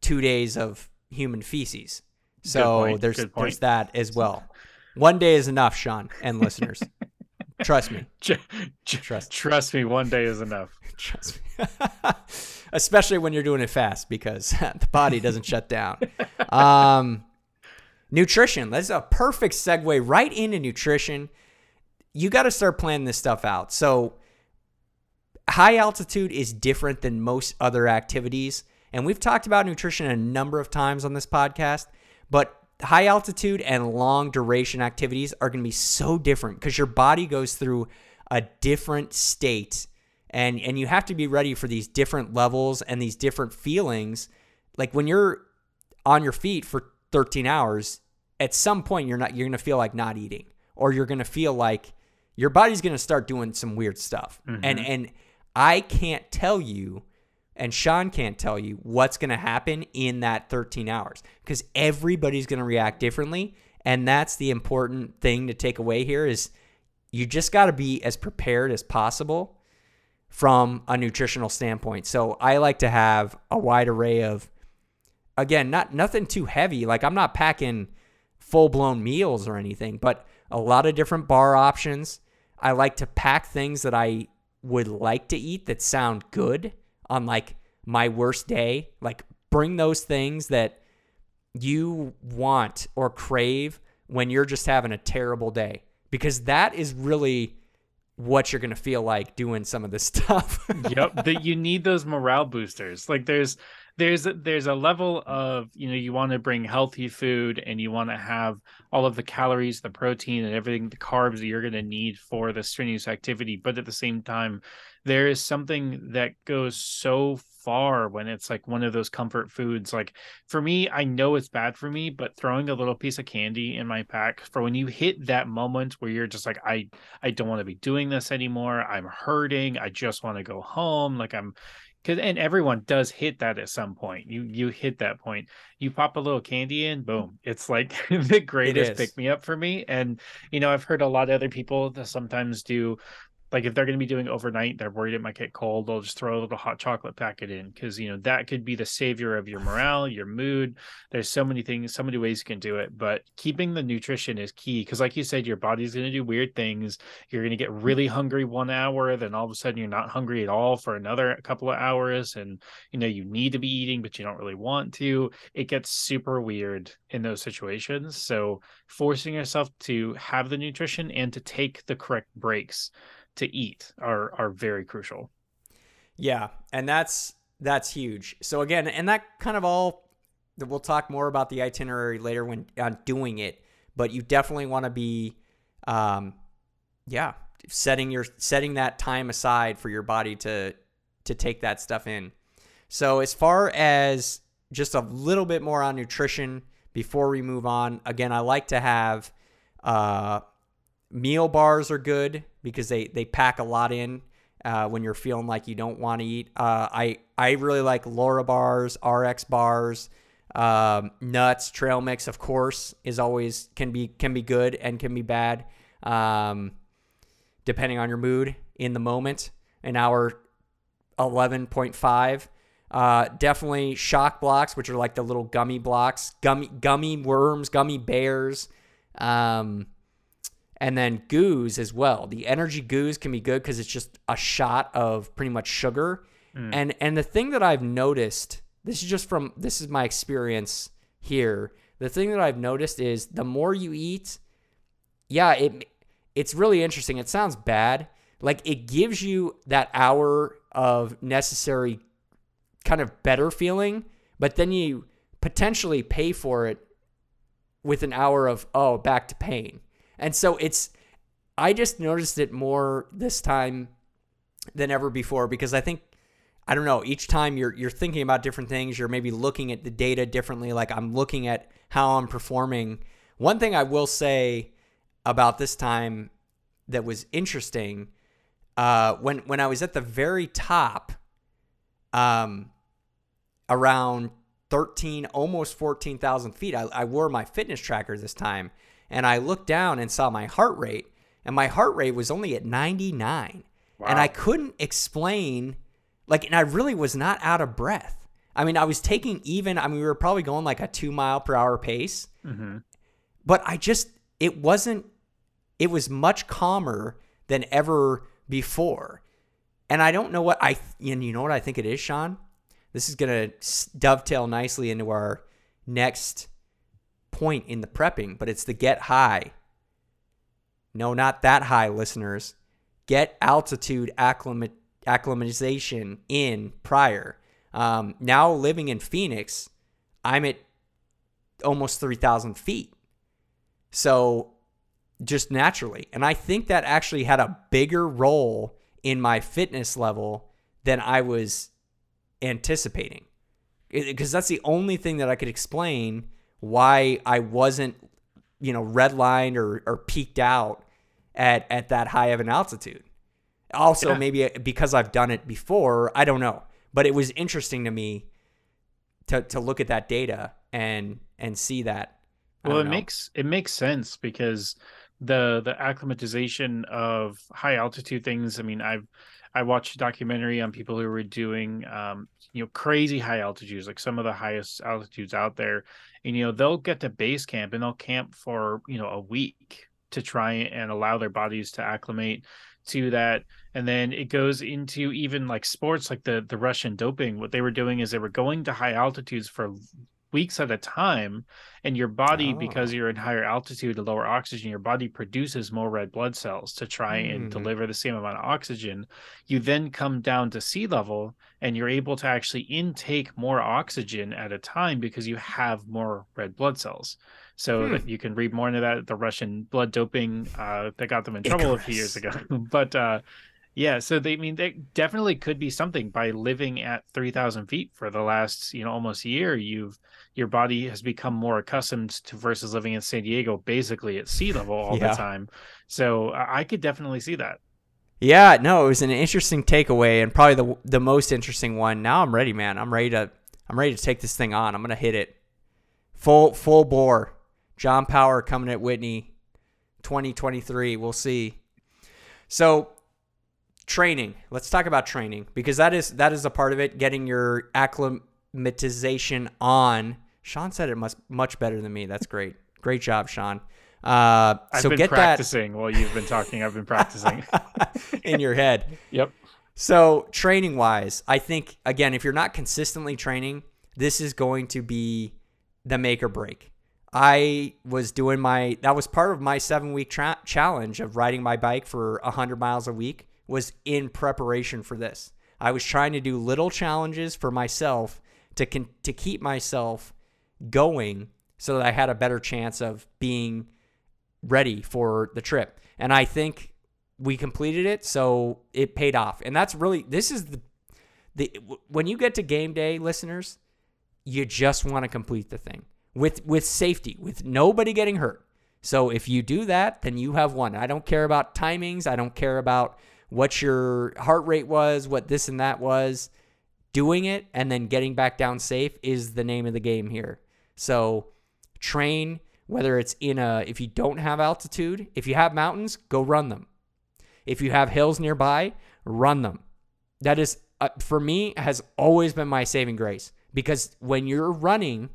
two days of human feces. So there's there's that as well. One day is enough, Sean and listeners. (laughs) Trust me. (laughs) Tr- tr- Trust. Trust me, one day is enough. (laughs) Trust me. Especially when you're doing it fast because the body doesn't shut down. Um, nutrition. That's a perfect segue right into nutrition. You got to start planning this stuff out. So, high altitude is different than most other activities. And we've talked about nutrition a number of times on this podcast, but high altitude and long duration activities are going to be so different because your body goes through a different state and and you have to be ready for these different levels and these different feelings like when you're on your feet for 13 hours at some point you're not you're going to feel like not eating or you're going to feel like your body's going to start doing some weird stuff. And mm-hmm. and I can't tell you and Sean can't tell you what's going to happen in that 13 hours because everybody's going to react differently. And that's the important thing to take away here is you just got to be as prepared as possible from a nutritional standpoint. So I like to have a wide array of again, not nothing too heavy. Like I'm not packing full-blown meals or anything, but a lot of different bar options. I like to pack things that I would like to eat that sound good on like my worst day. Like bring those things that you want or crave when you're just having a terrible day because that is really what you're going to feel like doing some of this (laughs) stuff. yep that you need those morale boosters like there's there's there's a level of you know you want to bring healthy food and you want to have all of the calories the protein and everything the carbs that you're going to need for the strenuous activity but at the same time there is something that goes so far when it's like one of those comfort foods. Like for me i know it's bad for me but throwing a little piece of candy in my pack for when you hit that moment where you're just like i i don't want to be doing this anymore. I'm hurting. I just want to go home. Like i'm because and everyone does hit that at some point. You you hit that point. You pop a little candy in boom. It's like (laughs) the greatest pick me up for me. And you know i've heard a lot of other people that sometimes do like if they're going to be doing overnight they're worried it might get cold they'll just throw a little hot chocolate packet in because you know that could be the savior of your (sighs) morale your mood. There's so many things so many ways you can do it but keeping the nutrition is key because like you said your body's going to do weird things. You're going to get really mm-hmm. hungry one hour then all of a sudden you're not hungry at all for another couple of hours and you know you need to be eating but you don't really want to. It gets super weird in those situations so forcing yourself to have the nutrition and to take the correct breaks to eat are are very crucial. Yeah, and that's that's huge. So again, and that kind of all we'll talk more about the itinerary later when on doing it, but you definitely want to be um yeah, setting your setting that time aside for your body to to take that stuff in. So as far as just a little bit more on nutrition before we move on, again, I like to have uh meal bars are good because they they pack a lot in uh, when you're feeling like you don't want to eat. Uh, I I really like Lara bars, RX bars, um, nuts, trail mix. Of course, is always can be can be good and can be bad, um, depending on your mood in the moment. An hour eleven point five. Uh, definitely Shot Bloks, which are like the little gummy blocks, gummy gummy worms, gummy bears. Um, and then goos as well. The energy goos can be good because it's just a shot of pretty much sugar. Mm. And and the thing that I've noticed, this is just from this is my experience here. The thing that I've noticed is the more you eat, yeah, it it's really interesting. It sounds bad. Like it gives you that hour of necessary kind of better feeling, but then you potentially pay for it with an hour of oh, back to pain. And so it's, I just noticed it more this time than ever before because I think, I don't know, each time you're you're thinking about different things, you're maybe looking at the data differently. Like I'm looking at how I'm performing. One thing I will say about this time that was interesting, uh, when when I was at the very top, um, around 13, almost 14,000 feet. I, I wore my fitness tracker this time and I looked down and saw my heart rate, and my heart rate was only at 99. Wow. And I couldn't explain, like, and I really was not out of breath. I mean, I was taking even, I mean, we were probably going like a two mile per hour pace, hmm but I just, it wasn't, it was much calmer than ever before. And I don't know what I, and you know what I think it is, Sean? This is going to dovetail nicely into our next point in the prepping, but it's the get high. No, not that high, listeners. Get altitude acclimat- acclimatization in prior. Um, now living in Phoenix, I'm at almost 3,000 feet. So just naturally. And I think that actually had a bigger role in my fitness level than I was anticipating. Because that's the only thing that I could explain why I wasn't, you know, redlined or, or peaked out at, at that high of an altitude. Also, Yeah. maybe because I've done it before, I don't know. But it was interesting to me to, to look at that data and and see that. I Well, it know. makes it makes sense because the the acclimatization of high altitude things. I mean, I've I watched a documentary on people who were doing um, you know crazy high altitudes, like some of the highest altitudes out there, and you know they'll get to base camp and they'll camp for you know a week to try and allow their bodies to acclimate to that. And then it goes into even like sports like the the russian doping. What they were doing is they were going to high altitudes for weeks at a time and your body because Oh. you're in higher altitude to lower oxygen your body produces more red blood cells to try and Hmm. deliver the same amount of oxygen you then come down to sea level and you're able to actually intake more oxygen at a time because you have more red blood cells so Hmm. you can read more into that the russian blood doping uh, that got them in trouble a few years ago (laughs) but uh yeah so they I mean they definitely could be something by living at 3000 feet for the last you know almost year you've your body has become more accustomed to versus living in san diego basically at sea level all Yeah. the time so i I could definitely see that Yeah, no, it was an interesting takeaway and probably the the most interesting one. Now I'm ready, man. I'm ready to I'm ready to take this thing on. I'm gonna hit it full full bore. John Power coming at Whitney, 2023. We'll see. So training. Let's talk about training because that is that is a part of it. Getting your acclimatization on. Sean said it must much better than me. That's great. Great job, Sean. Uh, i've so been get practicing while you've been talking i've been practicing (laughs) in your head. yep So, training wise, I think, again, if you're not consistently training, this is going to be the make or break. I was doing my, that was part of my seven week tra- challenge of riding my bike for 100 miles a week, was in preparation for this. I was trying to do little challenges for myself to, con- to keep myself going so that I had a better chance of being ready for the trip. And I think we completed it, so it paid off. And that's really this is the the when you get to game day, listeners, you just want to complete the thing with with safety, with nobody getting hurt. So if you do that, then you have won. I don't care about timings. I don't care about what your heart rate was, what this and that was. Doing it and then getting back down safe is the name of the game here. So train whether it's in a if you don't have altitude, if you have mountains, go run them. If you have hills nearby, run them. That is uh, for me has always been my saving grace because when you're running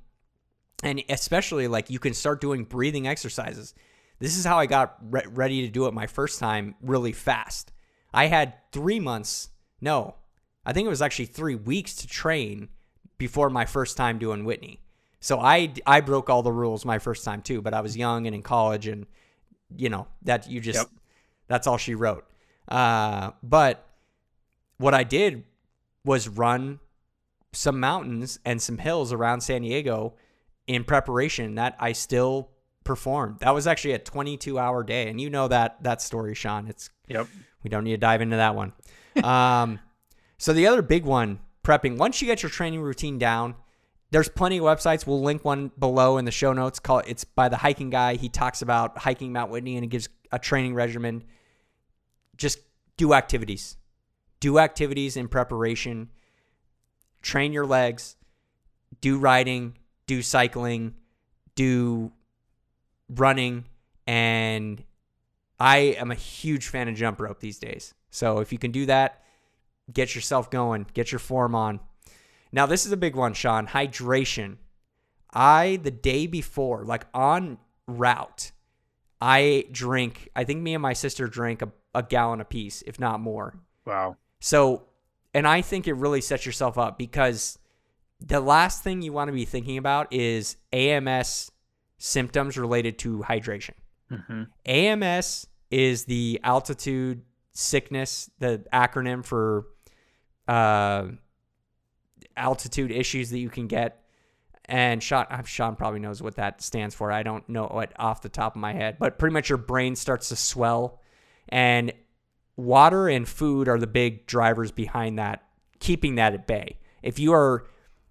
and especially like you can start doing breathing exercises. This is how I got re- ready to do it my first time really fast. I had 3 months, no. I think it was actually 3 weeks to train before my first time doing Whitney. So I I broke all the rules my first time too, but I was young and in college and you know, that you just Yep. that's all she wrote. Uh, but what I did was run some mountains and some hills around San Diego in preparation that I still performed. That was actually a 22 hour day. And you know that that story, Sean. It's yep we don't need to dive into that one. um, (laughs) so the other big one, prepping. Once you get your training routine down, there's plenty of websites. We'll link one below in the show notes. Call it's by the hiking guy. He talks about hiking Mount Whitney and he gives a training regimen. Just do activities. Do activities in preparation. Train your legs. do riding, do cycling, do running, and I am a huge fan of jump rope these days. So if you can do that, get yourself going, get your form on. Now, this is a big one, Sean hydration. I, the day before, like on route, I drink, I think me and my sister drank a, a gallon a piece, if not more. Wow. So, and I think it really sets yourself up because the last thing you want to be thinking about is AMS symptoms related to hydration. Mm-hmm. AMS is the altitude sickness, the acronym for uh, altitude issues that you can get. And Sean, uh, Sean probably knows what that stands for. I don't know it off the top of my head, but pretty much your brain starts to swell, and water and food are the big drivers behind that, keeping that at bay. If you are,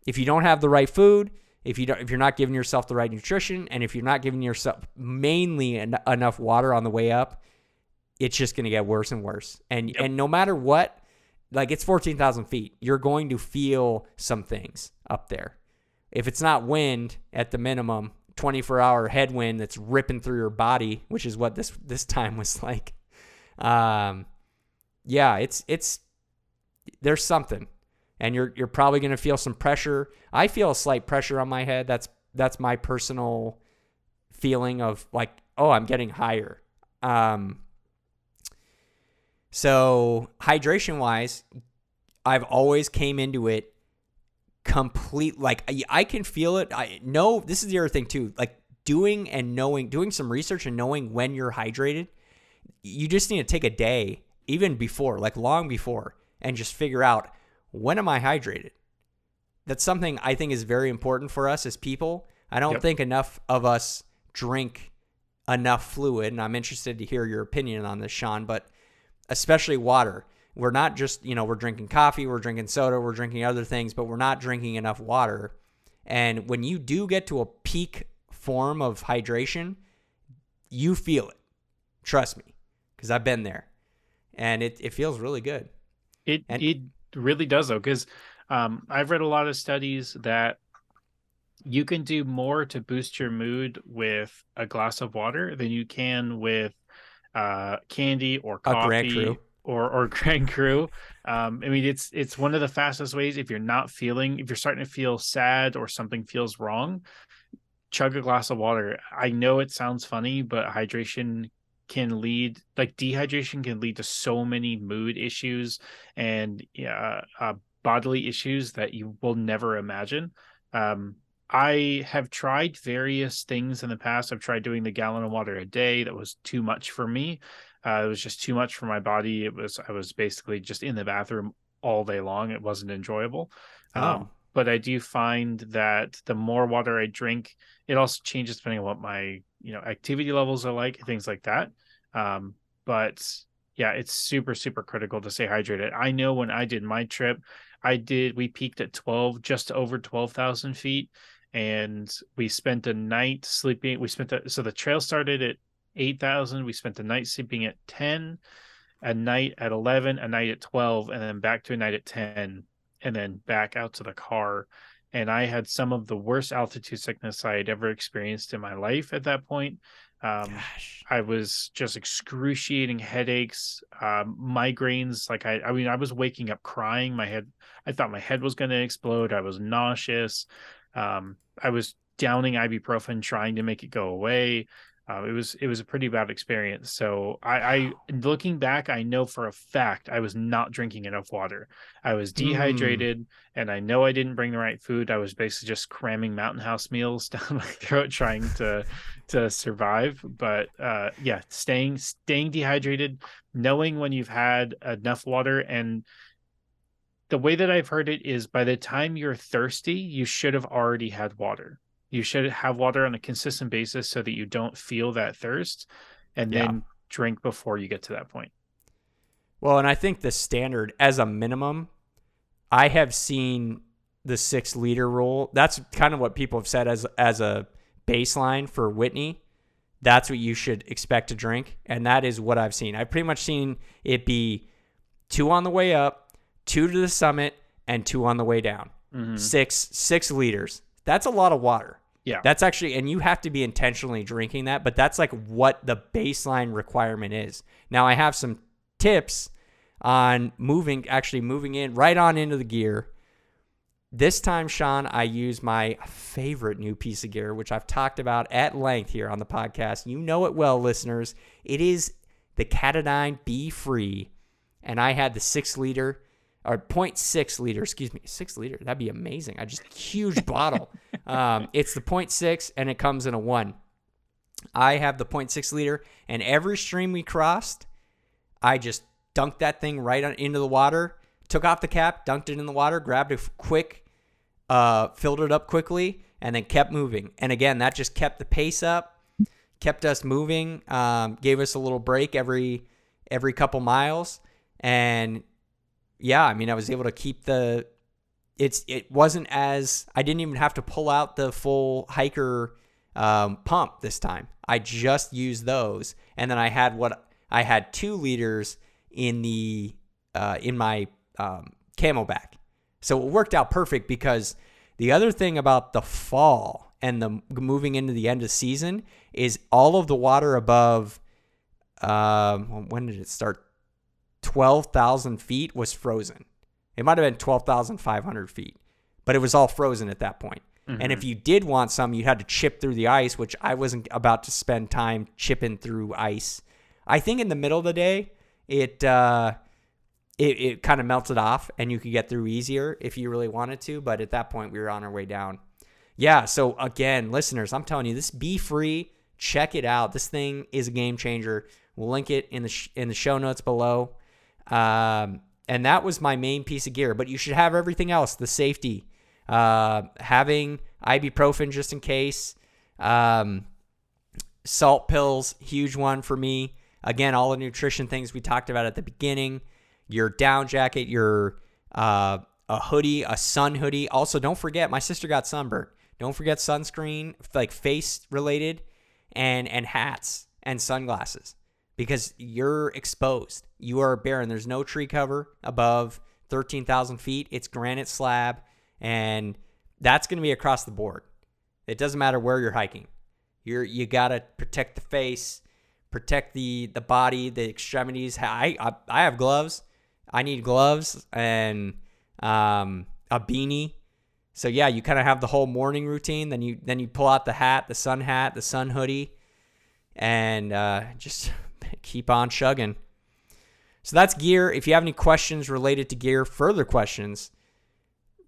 if you don't have the right food, if you don't, if you're not giving yourself the right nutrition, and if you're not giving yourself mainly en- enough water on the way up, it's just going to get worse and worse. And Yep. and no matter what, like it's fourteen thousand feet, you're going to feel some things up there. If it's not wind at the minimum, 24 hour headwind that's ripping through your body, which is what this this time was like. Um, yeah, it's it's there's something, and you're you're probably gonna feel some pressure. I feel a slight pressure on my head. That's that's my personal feeling of like, oh, I'm getting higher. Um, so hydration wise, I've always came into it complete like I, I can feel it. I know this is the other thing too. Like doing and knowing, doing some research and knowing when you're hydrated. You just need to take a day, even before, like long before, and just figure out when am I hydrated. That's something I think is very important for us as people. I don't Yep. think enough of us drink enough fluid, and I'm interested to hear your opinion on this, Sean. But especially water. We're not just, you know, we're drinking coffee, we're drinking soda, we're drinking other things, but we're not drinking enough water. And when you do get to a peak form of hydration, you feel it. Trust me, because I've been there. And it, it feels really good. It And- it really does though, because um, I've read a lot of studies that you can do more to boost your mood with a glass of water than you can with uh, candy or coffee or or (laughs) Grand Cru. Um, I mean, it's it's one of the fastest ways if you're not feeling if you're starting to feel sad or something feels wrong, chug a glass of water. I know it sounds funny, but hydration can lead like dehydration can lead to so many mood issues and yeah, uh, bodily issues that you will never imagine. Um, I have tried various things in the past. I've tried doing the gallon of water a day. That was too much for me. Uh, it was just too much for my body. It was I was basically just in the bathroom all day long. It wasn't enjoyable. Oh. Um, but I do find that the more water I drink, it also changes depending on what my you know activity levels are like, things like that. Um, but yeah, it's super super critical to stay hydrated. I know when I did my trip, I did we peaked at twelve, just over twelve thousand feet, and we spent a night sleeping. We spent the, so the trail started at eight thousand. We spent the night sleeping at ten, a night at eleven, a night at twelve, and then back to a night at ten and then back out to the car. And I had some of the worst altitude sickness I had ever experienced in my life at that point. Um, I was just excruciating headaches, um, migraines. Like I, I mean, I was waking up crying. My head, I thought my head was going to explode. I was nauseous. Um, I was downing ibuprofen, trying to make it go away. Uh, it was it was a pretty bad experience. So I, I looking back, I know for a fact I was not drinking enough water. I was dehydrated, and I know I didn't bring the right food. I was basically just cramming Mountain House meals (laughs) down my throat, trying to to survive. But uh, yeah, staying staying dehydrated, knowing when you've had enough water, and the way that I've heard it is by the time you're thirsty, you should have already had water. You should have water on a consistent basis so that you don't feel that thirst, and Yeah. then drink before you get to that point. Well, and I think the standard as a minimum, I have seen the six liter rule. That's kind of what people have said as as a baseline for Whitney. That's what you should expect to drink, and that is what I've seen. I've pretty much seen it be two on the way up, two to the summit, and two on the way down. Mhm. six six liters. That's a lot of water. Yeah. That's actually, and you have to be intentionally drinking that, but that's like what the baseline requirement is. Now, I have some tips on moving, actually moving in right on into the gear. This time, Sean, I use my favorite new piece of gear, which I've talked about at length here on the podcast. You know it well, listeners. It is the Katadyn BeFree, and I had the six liter or 0.6 liter, excuse me, six liter. That'd be amazing. I just huge bottle. (laughs) Um, it's the 0.6 and it comes in a one. I have the 0.6 liter, and every stream we crossed, I just dunked that thing right on, into the water, took off the cap, dunked it in the water, grabbed a quick, uh, filled it up quickly, and then kept moving. And again, that just kept the pace up, kept us moving, um, gave us a little break every every couple miles, and yeah, I mean, I was able to keep the. It's it wasn't as I didn't even have to pull out the full hiker um, pump this time. I just used those, and then I had what I had two liters in the uh, in my um, CamelBak, so it worked out perfect. Because the other thing about the fall and the moving into the end of season is all of the water above. Um, when did it start? Twelve thousand feet was frozen. It might have been twelve thousand five hundred feet, but it was all frozen at that point. And if you did want some, you had to chip through the ice, which I wasn't about to spend time chipping through ice. I think in the middle of the day, it uh, it, it kind of melted off, and you could get through easier if you really wanted to. But at that point, we were on our way down. Yeah. So again, listeners, I'm telling you, this BeFree. Check it out. This thing is a game changer. We'll link it in the sh- in the show notes below. Um, and that was my main piece of gear. But you should have everything else: the safety, uh, having ibuprofen just in case, um, salt pills, huge one for me. Again, all the nutrition things we talked about at the beginning. Your down jacket, your uh, a hoodie, a sun hoodie. Also, don't forget, my sister got sunburnt. Don't forget sunscreen, like face related, and and hats and sunglasses because you're exposed. You are barren. There's no tree cover above 13,000 feet. It's granite slab, and that's going to be across the board. It doesn't matter where you're hiking. You're you gotta protect the face, protect the the body, the extremities. I I, I have gloves. I need gloves and um, a beanie. So yeah, you kind of have the whole morning routine. Then you then you pull out the hat, the sun hat, the sun hoodie, and uh, just (laughs) keep on chugging. So that's gear. If you have any questions related to gear, further questions,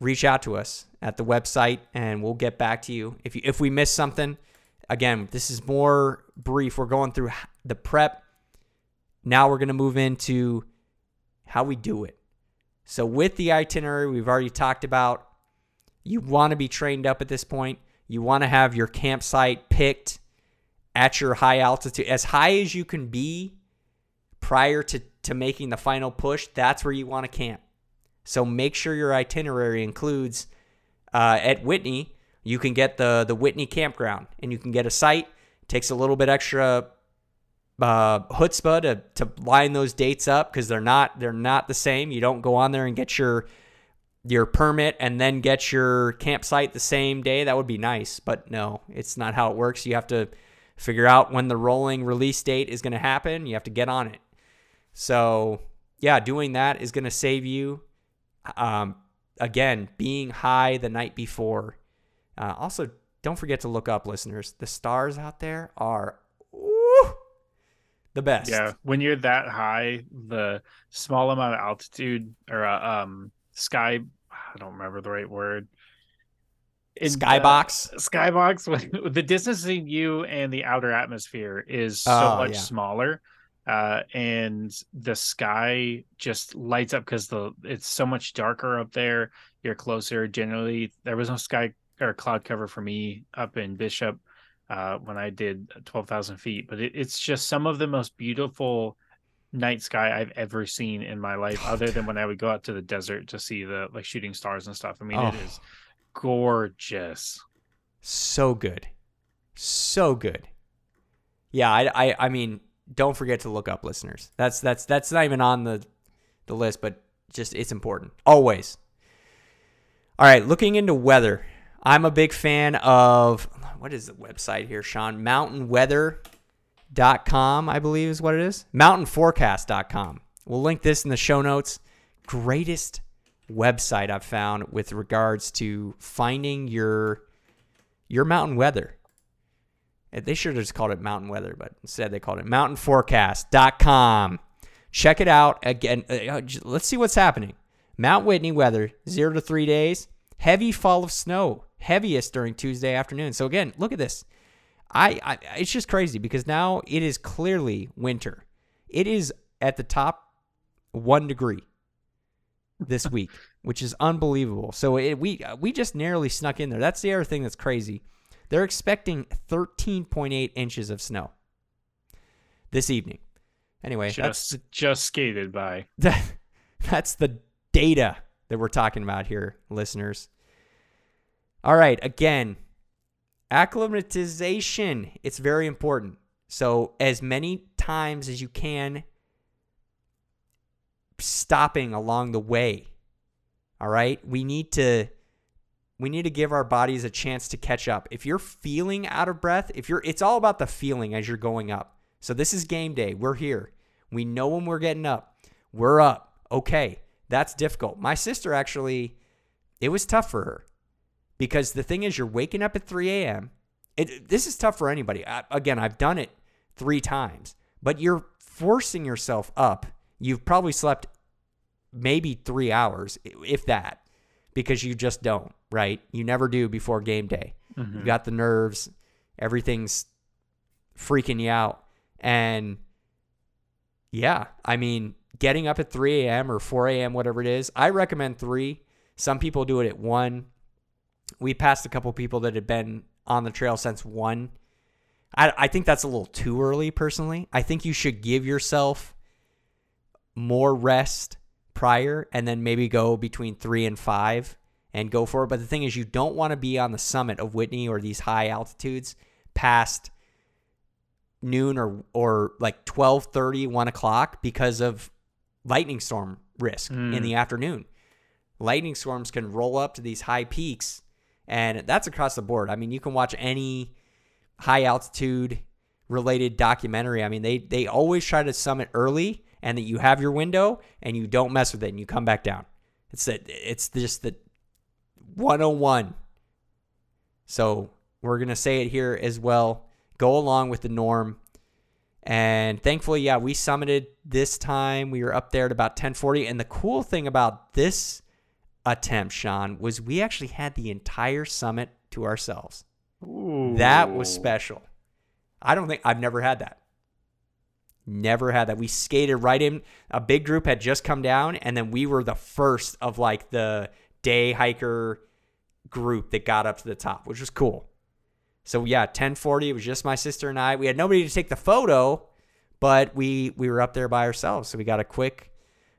reach out to us at the website and we'll get back to you. If you, if we miss something, again, this is more brief. We're going through the prep. Now we're going to move into how we do it. So with the itinerary we've already talked about, you want to be trained up at this point. You want to have your campsite picked at your high altitude, as high as you can be prior to, to making the final push. That's where you want to camp. So make sure your itinerary includes uh, at Whitney, you can get the the Whitney campground, and you can get a site. takes a little bit extra uh, chutzpah to to line those dates up because they're not they're not the same. You don't go on there and get your your permit and then get your campsite the same day. That would be nice, but no, it's not how it works. You have to figure out when the rolling release date is going to happen. You have to get on it. So yeah, doing that is going to save you. Um, again, being high the night before. Uh, also, don't forget to look up, listeners. The stars out there are ooh, the best. Yeah, when you're that high, the small amount of altitude or uh, um sky, I don't remember the right word. In the- Skybox. skybox the distance between you and the outer atmosphere is so Oh, much yeah. smaller uh and the sky just lights up because the it's so much darker up there you're closer generally there was no sky or cloud cover for me up in bishop uh when i did 12000 feet but it, it's just some of the most beautiful night sky i've ever seen in my life other than when i would go out to the desert to see the like shooting stars and stuff i mean it Oh. is gorgeous So good. So good. Yeah, I, I I mean, don't forget to look up listeners. That's that's that's not even on the the list, but just it's important. Always. All right, looking into weather. I'm a big fan of what is the website here, Sean? Mountainweather.com, I believe is what it is. Mountainforecast.com. We'll link this in the show notes. Greatest website I've found with regards to finding your your mountain weather. They should have just called it mountain weather, but instead they called it mountainforecast.com. Check it out again. Uh, let's see what's happening. Mount Whitney weather, zero to three days. Heavy fall of snow, heaviest during Tuesday afternoon. So again, look at this. I, I it's just crazy because now it is clearly winter. It is at the top one degree this week, which is unbelievable. So it, we uh, we just narrowly snuck in there. That's the other thing that's crazy. They're expecting 13.8 inches of snow this evening. Anyway, just that's just skated by. That, (laughs) that's the data that we're talking about here, listeners. All right, again, acclimatization. It's very important. So, as many times as you can, stopping along the way. All right, we need to we need to give our bodies a chance to catch up. If you're feeling out of breath, if you're it's all about the feeling as you're going up. So this is game day. We're here. We know when we're getting up. We're up. Okay. That's difficult. My sister actually it was tough for her. Because the thing is you're waking up at 3 a.m. It, this is tough for anybody. I, again, I've done it 3 times, but you're forcing yourself up. You've probably slept maybe 3 hours if that because you just don't, right? You never do before game day. Mm-hmm. You got the nerves, everything's freaking you out. And yeah, I mean, getting up at 3 a.m. or 4 a.m., whatever it is, I recommend 3. Some people do it at 1. We passed a couple people that had been on the trail since 1. I, I think that's a little too early, personally. I think you should give yourself more rest prior and then maybe go between three and five and go for it. But the thing is, you don't want to be on the summit of Whitney or these high altitudes past noon or or like 12 30 1 o'clock because of lightning storm risk mm. in the afternoon lightning storms can roll up to these high peaks and that's across the board i mean you can watch any high altitude related documentary i mean they they always try to summit early and that you have your window and you don't mess with it and you come back down. It's that it's just the 101. So we're gonna say it here as well. Go along with the norm. And thankfully, yeah, we summited this time. We were up there at about 1040. And the cool thing about this attempt, Sean, was we actually had the entire summit to ourselves. Ooh. That was special. I don't think I've never had that. Never had that. We skated right in. A big group had just come down, and then we were the first of like the day hiker group that got up to the top, which was cool. So yeah, 1040. It was just my sister and I. We had nobody to take the photo, but we we were up there by ourselves. So we got a quick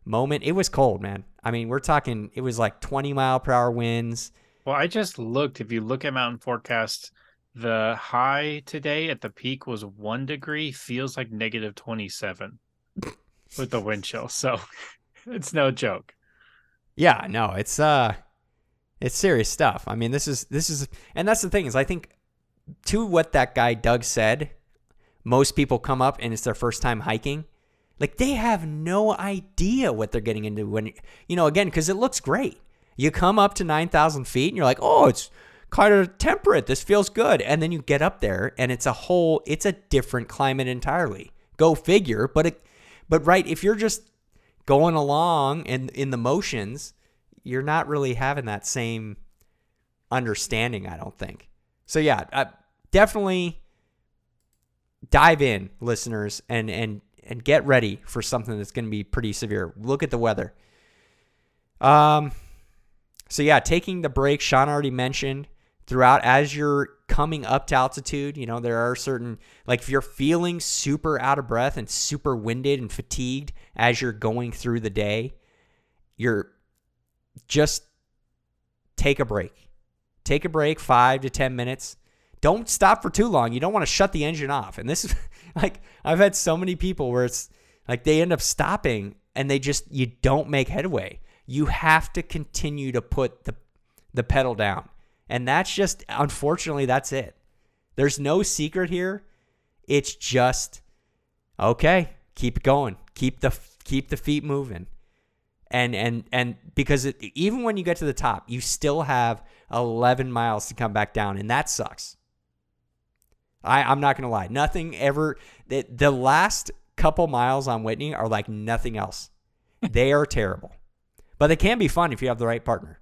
moment. It was cold, man. I mean, we're talking. It was like 20 mile per hour winds. Well, I just looked. If you look at mountain forecast the high today at the peak was one degree, feels like negative 27 with the wind chill. So (laughs) it's no joke. Yeah, no, it's uh it's serious stuff. I mean, this is this is and that's the thing is I think to what that guy Doug said, most people come up and it's their first time hiking. Like they have no idea what they're getting into when you know again because it looks great. You come up to nine thousand feet and you're like, oh, it's kind of temperate. This feels good. And then you get up there and it's a whole, it's a different climate entirely. Go figure. But it, but right, if you're just going along and in the motions, you're not really having that same understanding. I don't think. So yeah, uh, definitely dive in, listeners, and and and get ready for something that's going to be pretty severe. Look at the weather. Um. So yeah, taking the break. Sean already mentioned throughout as you're coming up to altitude. You know, there are certain, like if you're feeling super out of breath and super winded and fatigued as you're going through the day, you're just take a break. Take a break, five to 10 minutes. Don't stop for too long. You don't want to shut the engine off. And this is (laughs) like, I've had so many people where it's like they end up stopping and they just, you don't make headway. You have to continue to put the the pedal down. And that's just, unfortunately, that's it. There's no secret here. It's just, okay, keep going. Keep the, keep the feet moving. And, and, and because it, even when you get to the top, you still have 11 miles to come back down. And that sucks. I, I'm not going to lie. Nothing ever, the, the last couple miles on Whitney are like nothing else. they are terrible, but they can be fun if you have the right partner.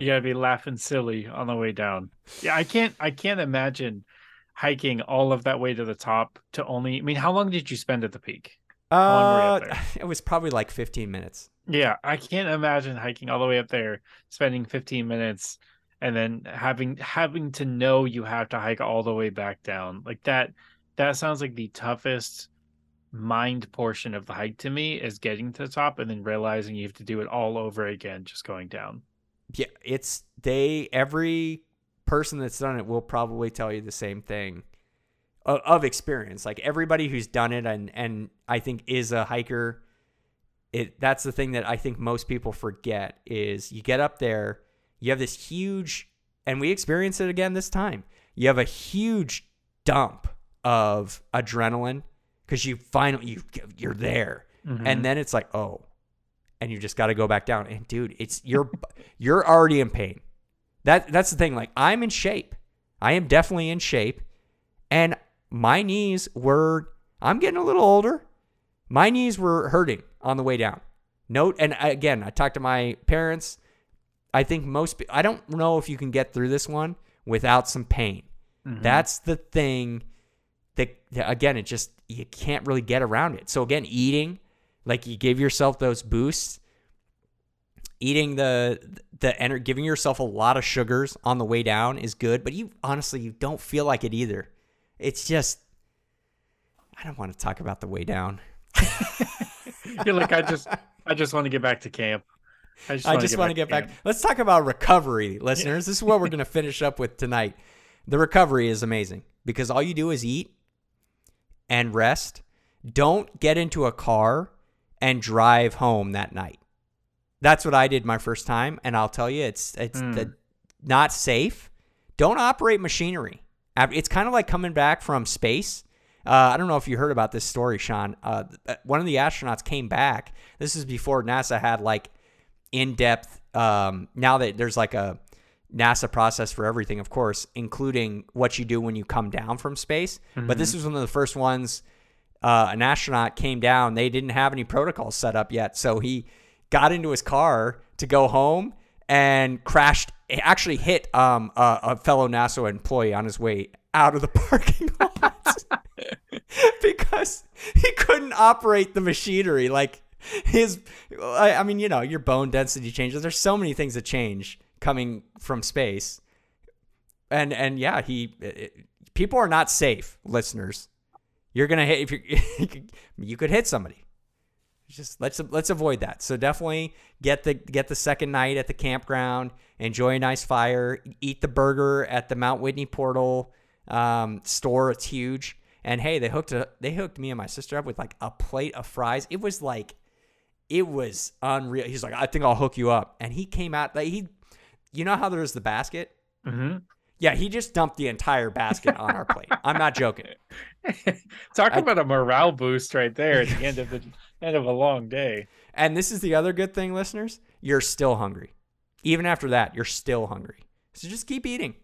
You gotta be laughing silly on the way down. Yeah, I can't. I can't imagine hiking all of that way to the top to only. I mean, how long did you spend at the peak? Uh, (laughs) it was probably like 15 minutes. Yeah, I can't imagine hiking all the way up there, spending 15 minutes, and then having having to know you have to hike all the way back down. Like that. That sounds like the toughest mind portion of the hike to me is getting to the top and then realizing you have to do it all over again just going down yeah, it's they every person that's done it will probably tell you the same thing of, of experience. Like everybody who's done it and and I think is a hiker, it that's the thing that I think most people forget is you get up there, you have this huge and we experience it again this time. You have a huge dump of adrenaline because you finally you you're there. Mm-hmm. And then it's like, oh, and you just got to go back down. And dude, it's you're (laughs) you're already in pain. That that's the thing. Like I'm in shape. I am definitely in shape, and my knees were. I'm getting a little older. My knees were hurting on the way down. Note, and again, I talked to my parents. I think most. I don't know if you can get through this one without some pain. Mm-hmm. That's the thing. That again, it just you can't really get around it. So again, eating like you give yourself those boosts. Eating the the energy, giving yourself a lot of sugars on the way down is good, but you honestly you don't feel like it either. It's just I don't want to talk about the way down. (laughs) You're like I just I just want to get back to camp. I just, want, to get, want to get back. Let's talk about recovery, listeners. This is what we're (laughs) going to finish up with tonight. The recovery is amazing because all you do is eat and rest. Don't get into a car and drive home that night. That's what I did my first time, and I'll tell you, it's it's mm. the, not safe. Don't operate machinery. It's kind of like coming back from space. Uh, I don't know if you heard about this story, Sean. Uh, uh one of the astronauts came back. This is before NASA had like in depth. Um, now that there's like a NASA process for everything, of course, including what you do when you come down from space. Mm-hmm. But this mm-hmm. was one of the first ones uh, an astronaut came down. They didn't have any protocols set up yet. So he got into his car to go home and crashed, actually hit um, a, a fellow NASA employee on his way out of the (laughs) parking lot (laughs) because he couldn't operate the machinery. Like his, I mean, you know, your bone density changes. There's so many things that change coming from space. And, and yeah, he, it, people are not safe, listeners. You're gonna hit if you (laughs) you could hit somebody. Just let's let's avoid that. So definitely get the get the second night at the campground. Enjoy a nice fire. Eat the burger at the Mount Whitney Portal um, store. It's huge. And hey, they hooked a, they hooked me and my sister up with like a plate of fries. It was like it was unreal. He's like, I think I'll hook you up. And he came out like he, you know how there's the basket. Mm-hmm. Yeah, he just dumped the entire basket on our plate. I'm not joking. (laughs) Talk I, about a morale boost right there at the end of the end of a long day. And this is the other good thing, listeners. You're still hungry. Even after that, you're still hungry. So just keep eating.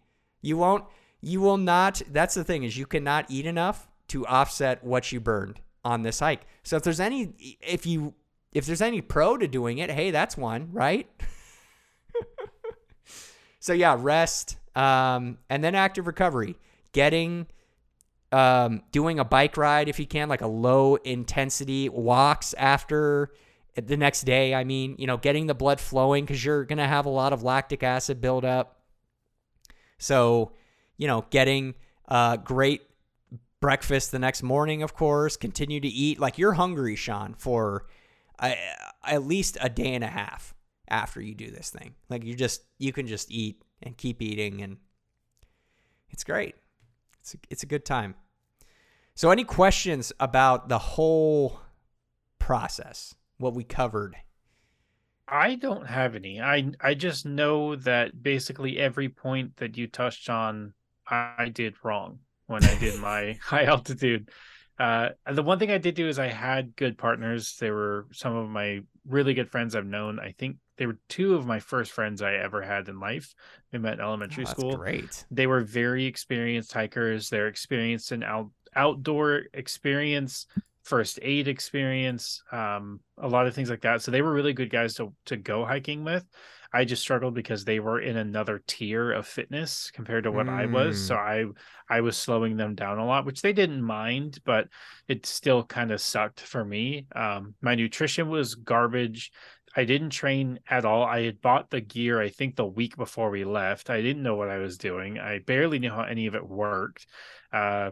You won't you will not that's the thing is you cannot eat enough to offset what you burned on this hike. So if there's any if you if there's any pro to doing it, hey, that's one, right? (laughs) so yeah, rest, um, and then active recovery, getting, um, doing a bike ride if you can, like a low intensity walks after the next day. I mean, you know, getting the blood flowing because you're going to have a lot of lactic acid buildup. So, you know, getting uh, great breakfast the next morning, of course, continue to eat. Like you're hungry, Sean, for uh, at least a day and a half after you do this thing. Like you just, you can just eat and keep eating and it's great. It's a, it's a good time. So any questions about the whole process, what we covered? I don't have any. I I just know that basically every point that you touched on, I did wrong when I did my (laughs) high altitude. Uh, the one thing I did do is I had good partners. They were some of my really good friends I've known. I think they were two of my first friends I ever had in life. We met in elementary Oh, school. great. They were very experienced hikers. They're experienced in out outdoor experience, first aid experience, um, a lot of things like that. So they were really good guys to to go hiking with. I just struggled because they were in another tier of fitness compared to what I was. So I I was slowing them down a lot, which they didn't mind, but it still kind of sucked for me. Um, my nutrition was garbage. I didn't train at all. I had bought the gear, I think, the week before we left. I didn't know what I was doing. I barely knew how any of it worked. Uh,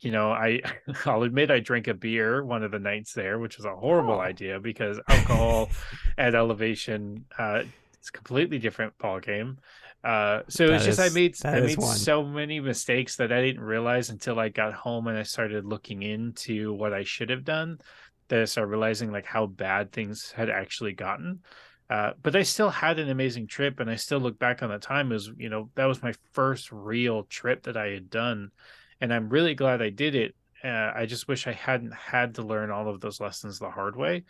you know, I (laughs) I'll admit I drank a beer one of the nights there, which was a horrible Oh. idea because alcohol (laughs) at elevation uh it's a completely different ball game. Uh so it's just I made I made one. so many mistakes that I didn't realize until I got home and I started looking into what I should have done that I started realizing like how bad things had actually gotten. Uh, but I still had an amazing trip, and I still look back on the time as you know that was my first real trip that I had done, and I'm really glad I did it. Uh, I just wish I hadn't had to learn all of those lessons the hard way.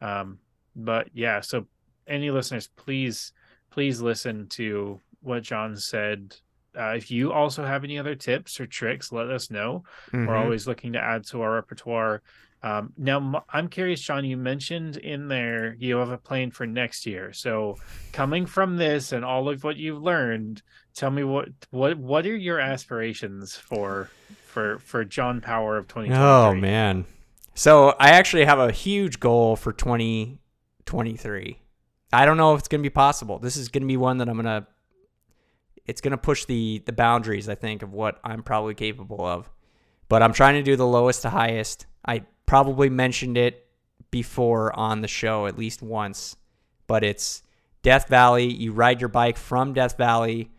Um, but yeah, so any listeners, please, please listen to what John said. Uh, if you also have any other tips or tricks, let us know. We're Mhm. always looking to add to our repertoire. Um, now, I'm curious, John. You mentioned in there you have a plan for next year. So, coming from this and all of what you've learned, tell me what what what are your aspirations for for for John Power of 2023? Oh man. So I actually have a huge goal for 2023. I don't know if it's going to be possible. This is going to be one that I'm going to it's going to push the the boundaries I think of what I'm probably capable of. But I'm trying to do the lowest to highest. I probably mentioned it before on the show at least once, but it's Death Valley. You ride your bike from Death Valley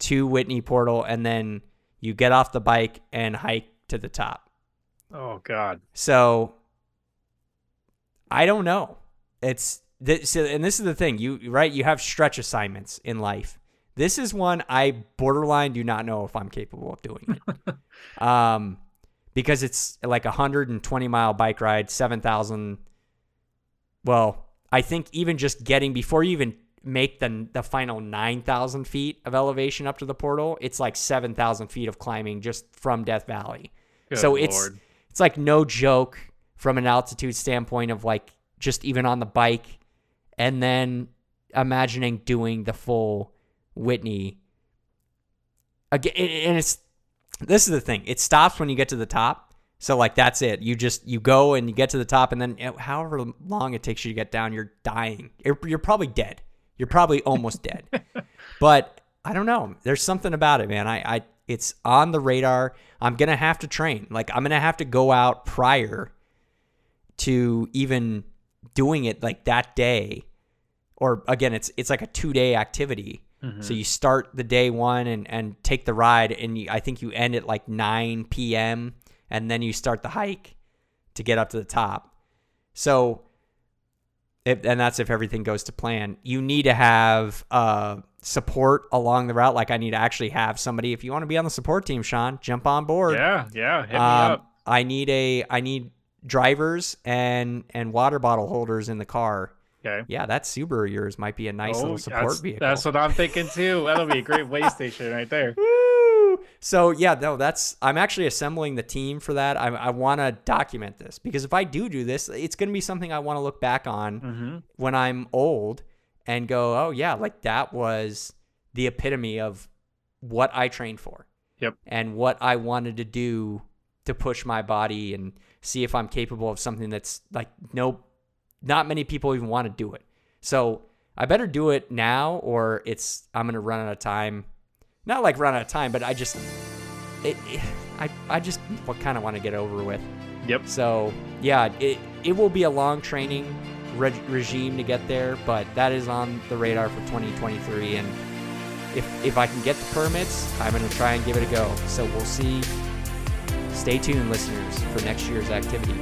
to Whitney Portal and then you get off the bike and hike to the top. Oh God. So I don't know. It's this, and this is the thing. You right? You have stretch assignments in life. This is one I borderline do not know if I'm capable of doing it. (laughs) um, because it's like a 120 mile bike ride, 7,000. Well, I think even just getting before you even make the the final 9,000 feet of elevation up to the portal, it's like 7,000 feet of climbing just from Death Valley. Good so it's it's like no joke from an altitude standpoint of like just even on the bike and then imagining doing the full Whitney again and it's this is the thing it stops when you get to the top so like that's it you just you go and you get to the top and then eh, however long it takes you to get down you're dying you're, you're probably dead you're probably almost dead (laughs) but I don't know. There's something about it, man. I, I it's on the radar. I'm gonna have to train. Like I'm gonna have to go out prior to even doing it like that day. Or again, it's it's like a two day activity. Mhm. So you start the day one and, and take the ride, and you, I think you end at like 9 p.m. and then you start the hike to get up to the top. So, if, and that's if everything goes to plan. You need to have uh, support along the route. Like I need to actually have somebody. If you want to be on the support team, Sean, jump on board. yeah, yeah. Hit me Um, up. I need a I need drivers and and water bottle holders in the car. Okay. Yeah, that Subaru of yours might be a nice little support Oh, that's, vehicle. That's what I'm thinking too. (laughs) That'll be a great way station right there. Woo! So yeah, no, that's I'm actually assembling the team for that. I, I want to document this because if I do do this, it's going to be something I want to look back on hmm when I'm old and go, oh yeah, like that was the epitome of what I trained for. Yep. And what I wanted to do to push my body and see if I'm capable of something that's like no not many people even want to do it. So I better do it now or it's I'm gonna run out of time. Not like run out of time, but I just it, it I I just what kind of want to get over with. Yep. So yeah, it it will be a long training reg- regime to get there, but that is on the radar for 2023. And if if I can get the permits, I'm gonna try and give it a go. So we'll see. Stay tuned, listeners, for next year's activity.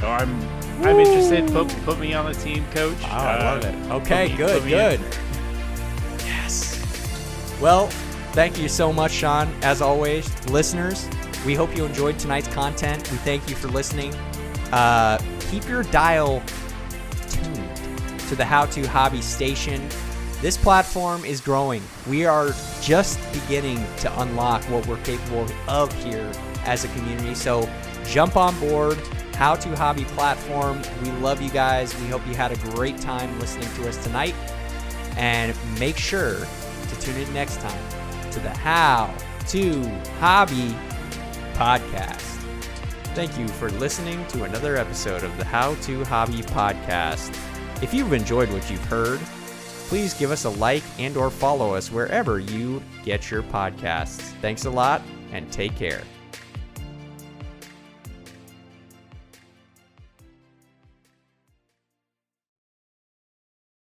So I'm I'm interested. Put put me on the team, coach. Oh, I love Uh, it. Okay, me- good, good. Yes. Well, thank you so much, Sean. As always, listeners, we hope you enjoyed tonight's content. We thank you for listening. Uh, keep your dial tuned to the How to Hobby station. This platform is growing. We are just beginning to unlock what we're capable of here as a community. So jump on board. How to Hobby platform. We love you guys. We hope you had a great time listening to us tonight. And make sure to tune in next time to the How to Hobby podcast. Thank you for listening to another episode of the How to Hobby podcast. If you've enjoyed what you've heard, please give us a like and or follow us wherever you get your podcasts. Thanks a lot and take care.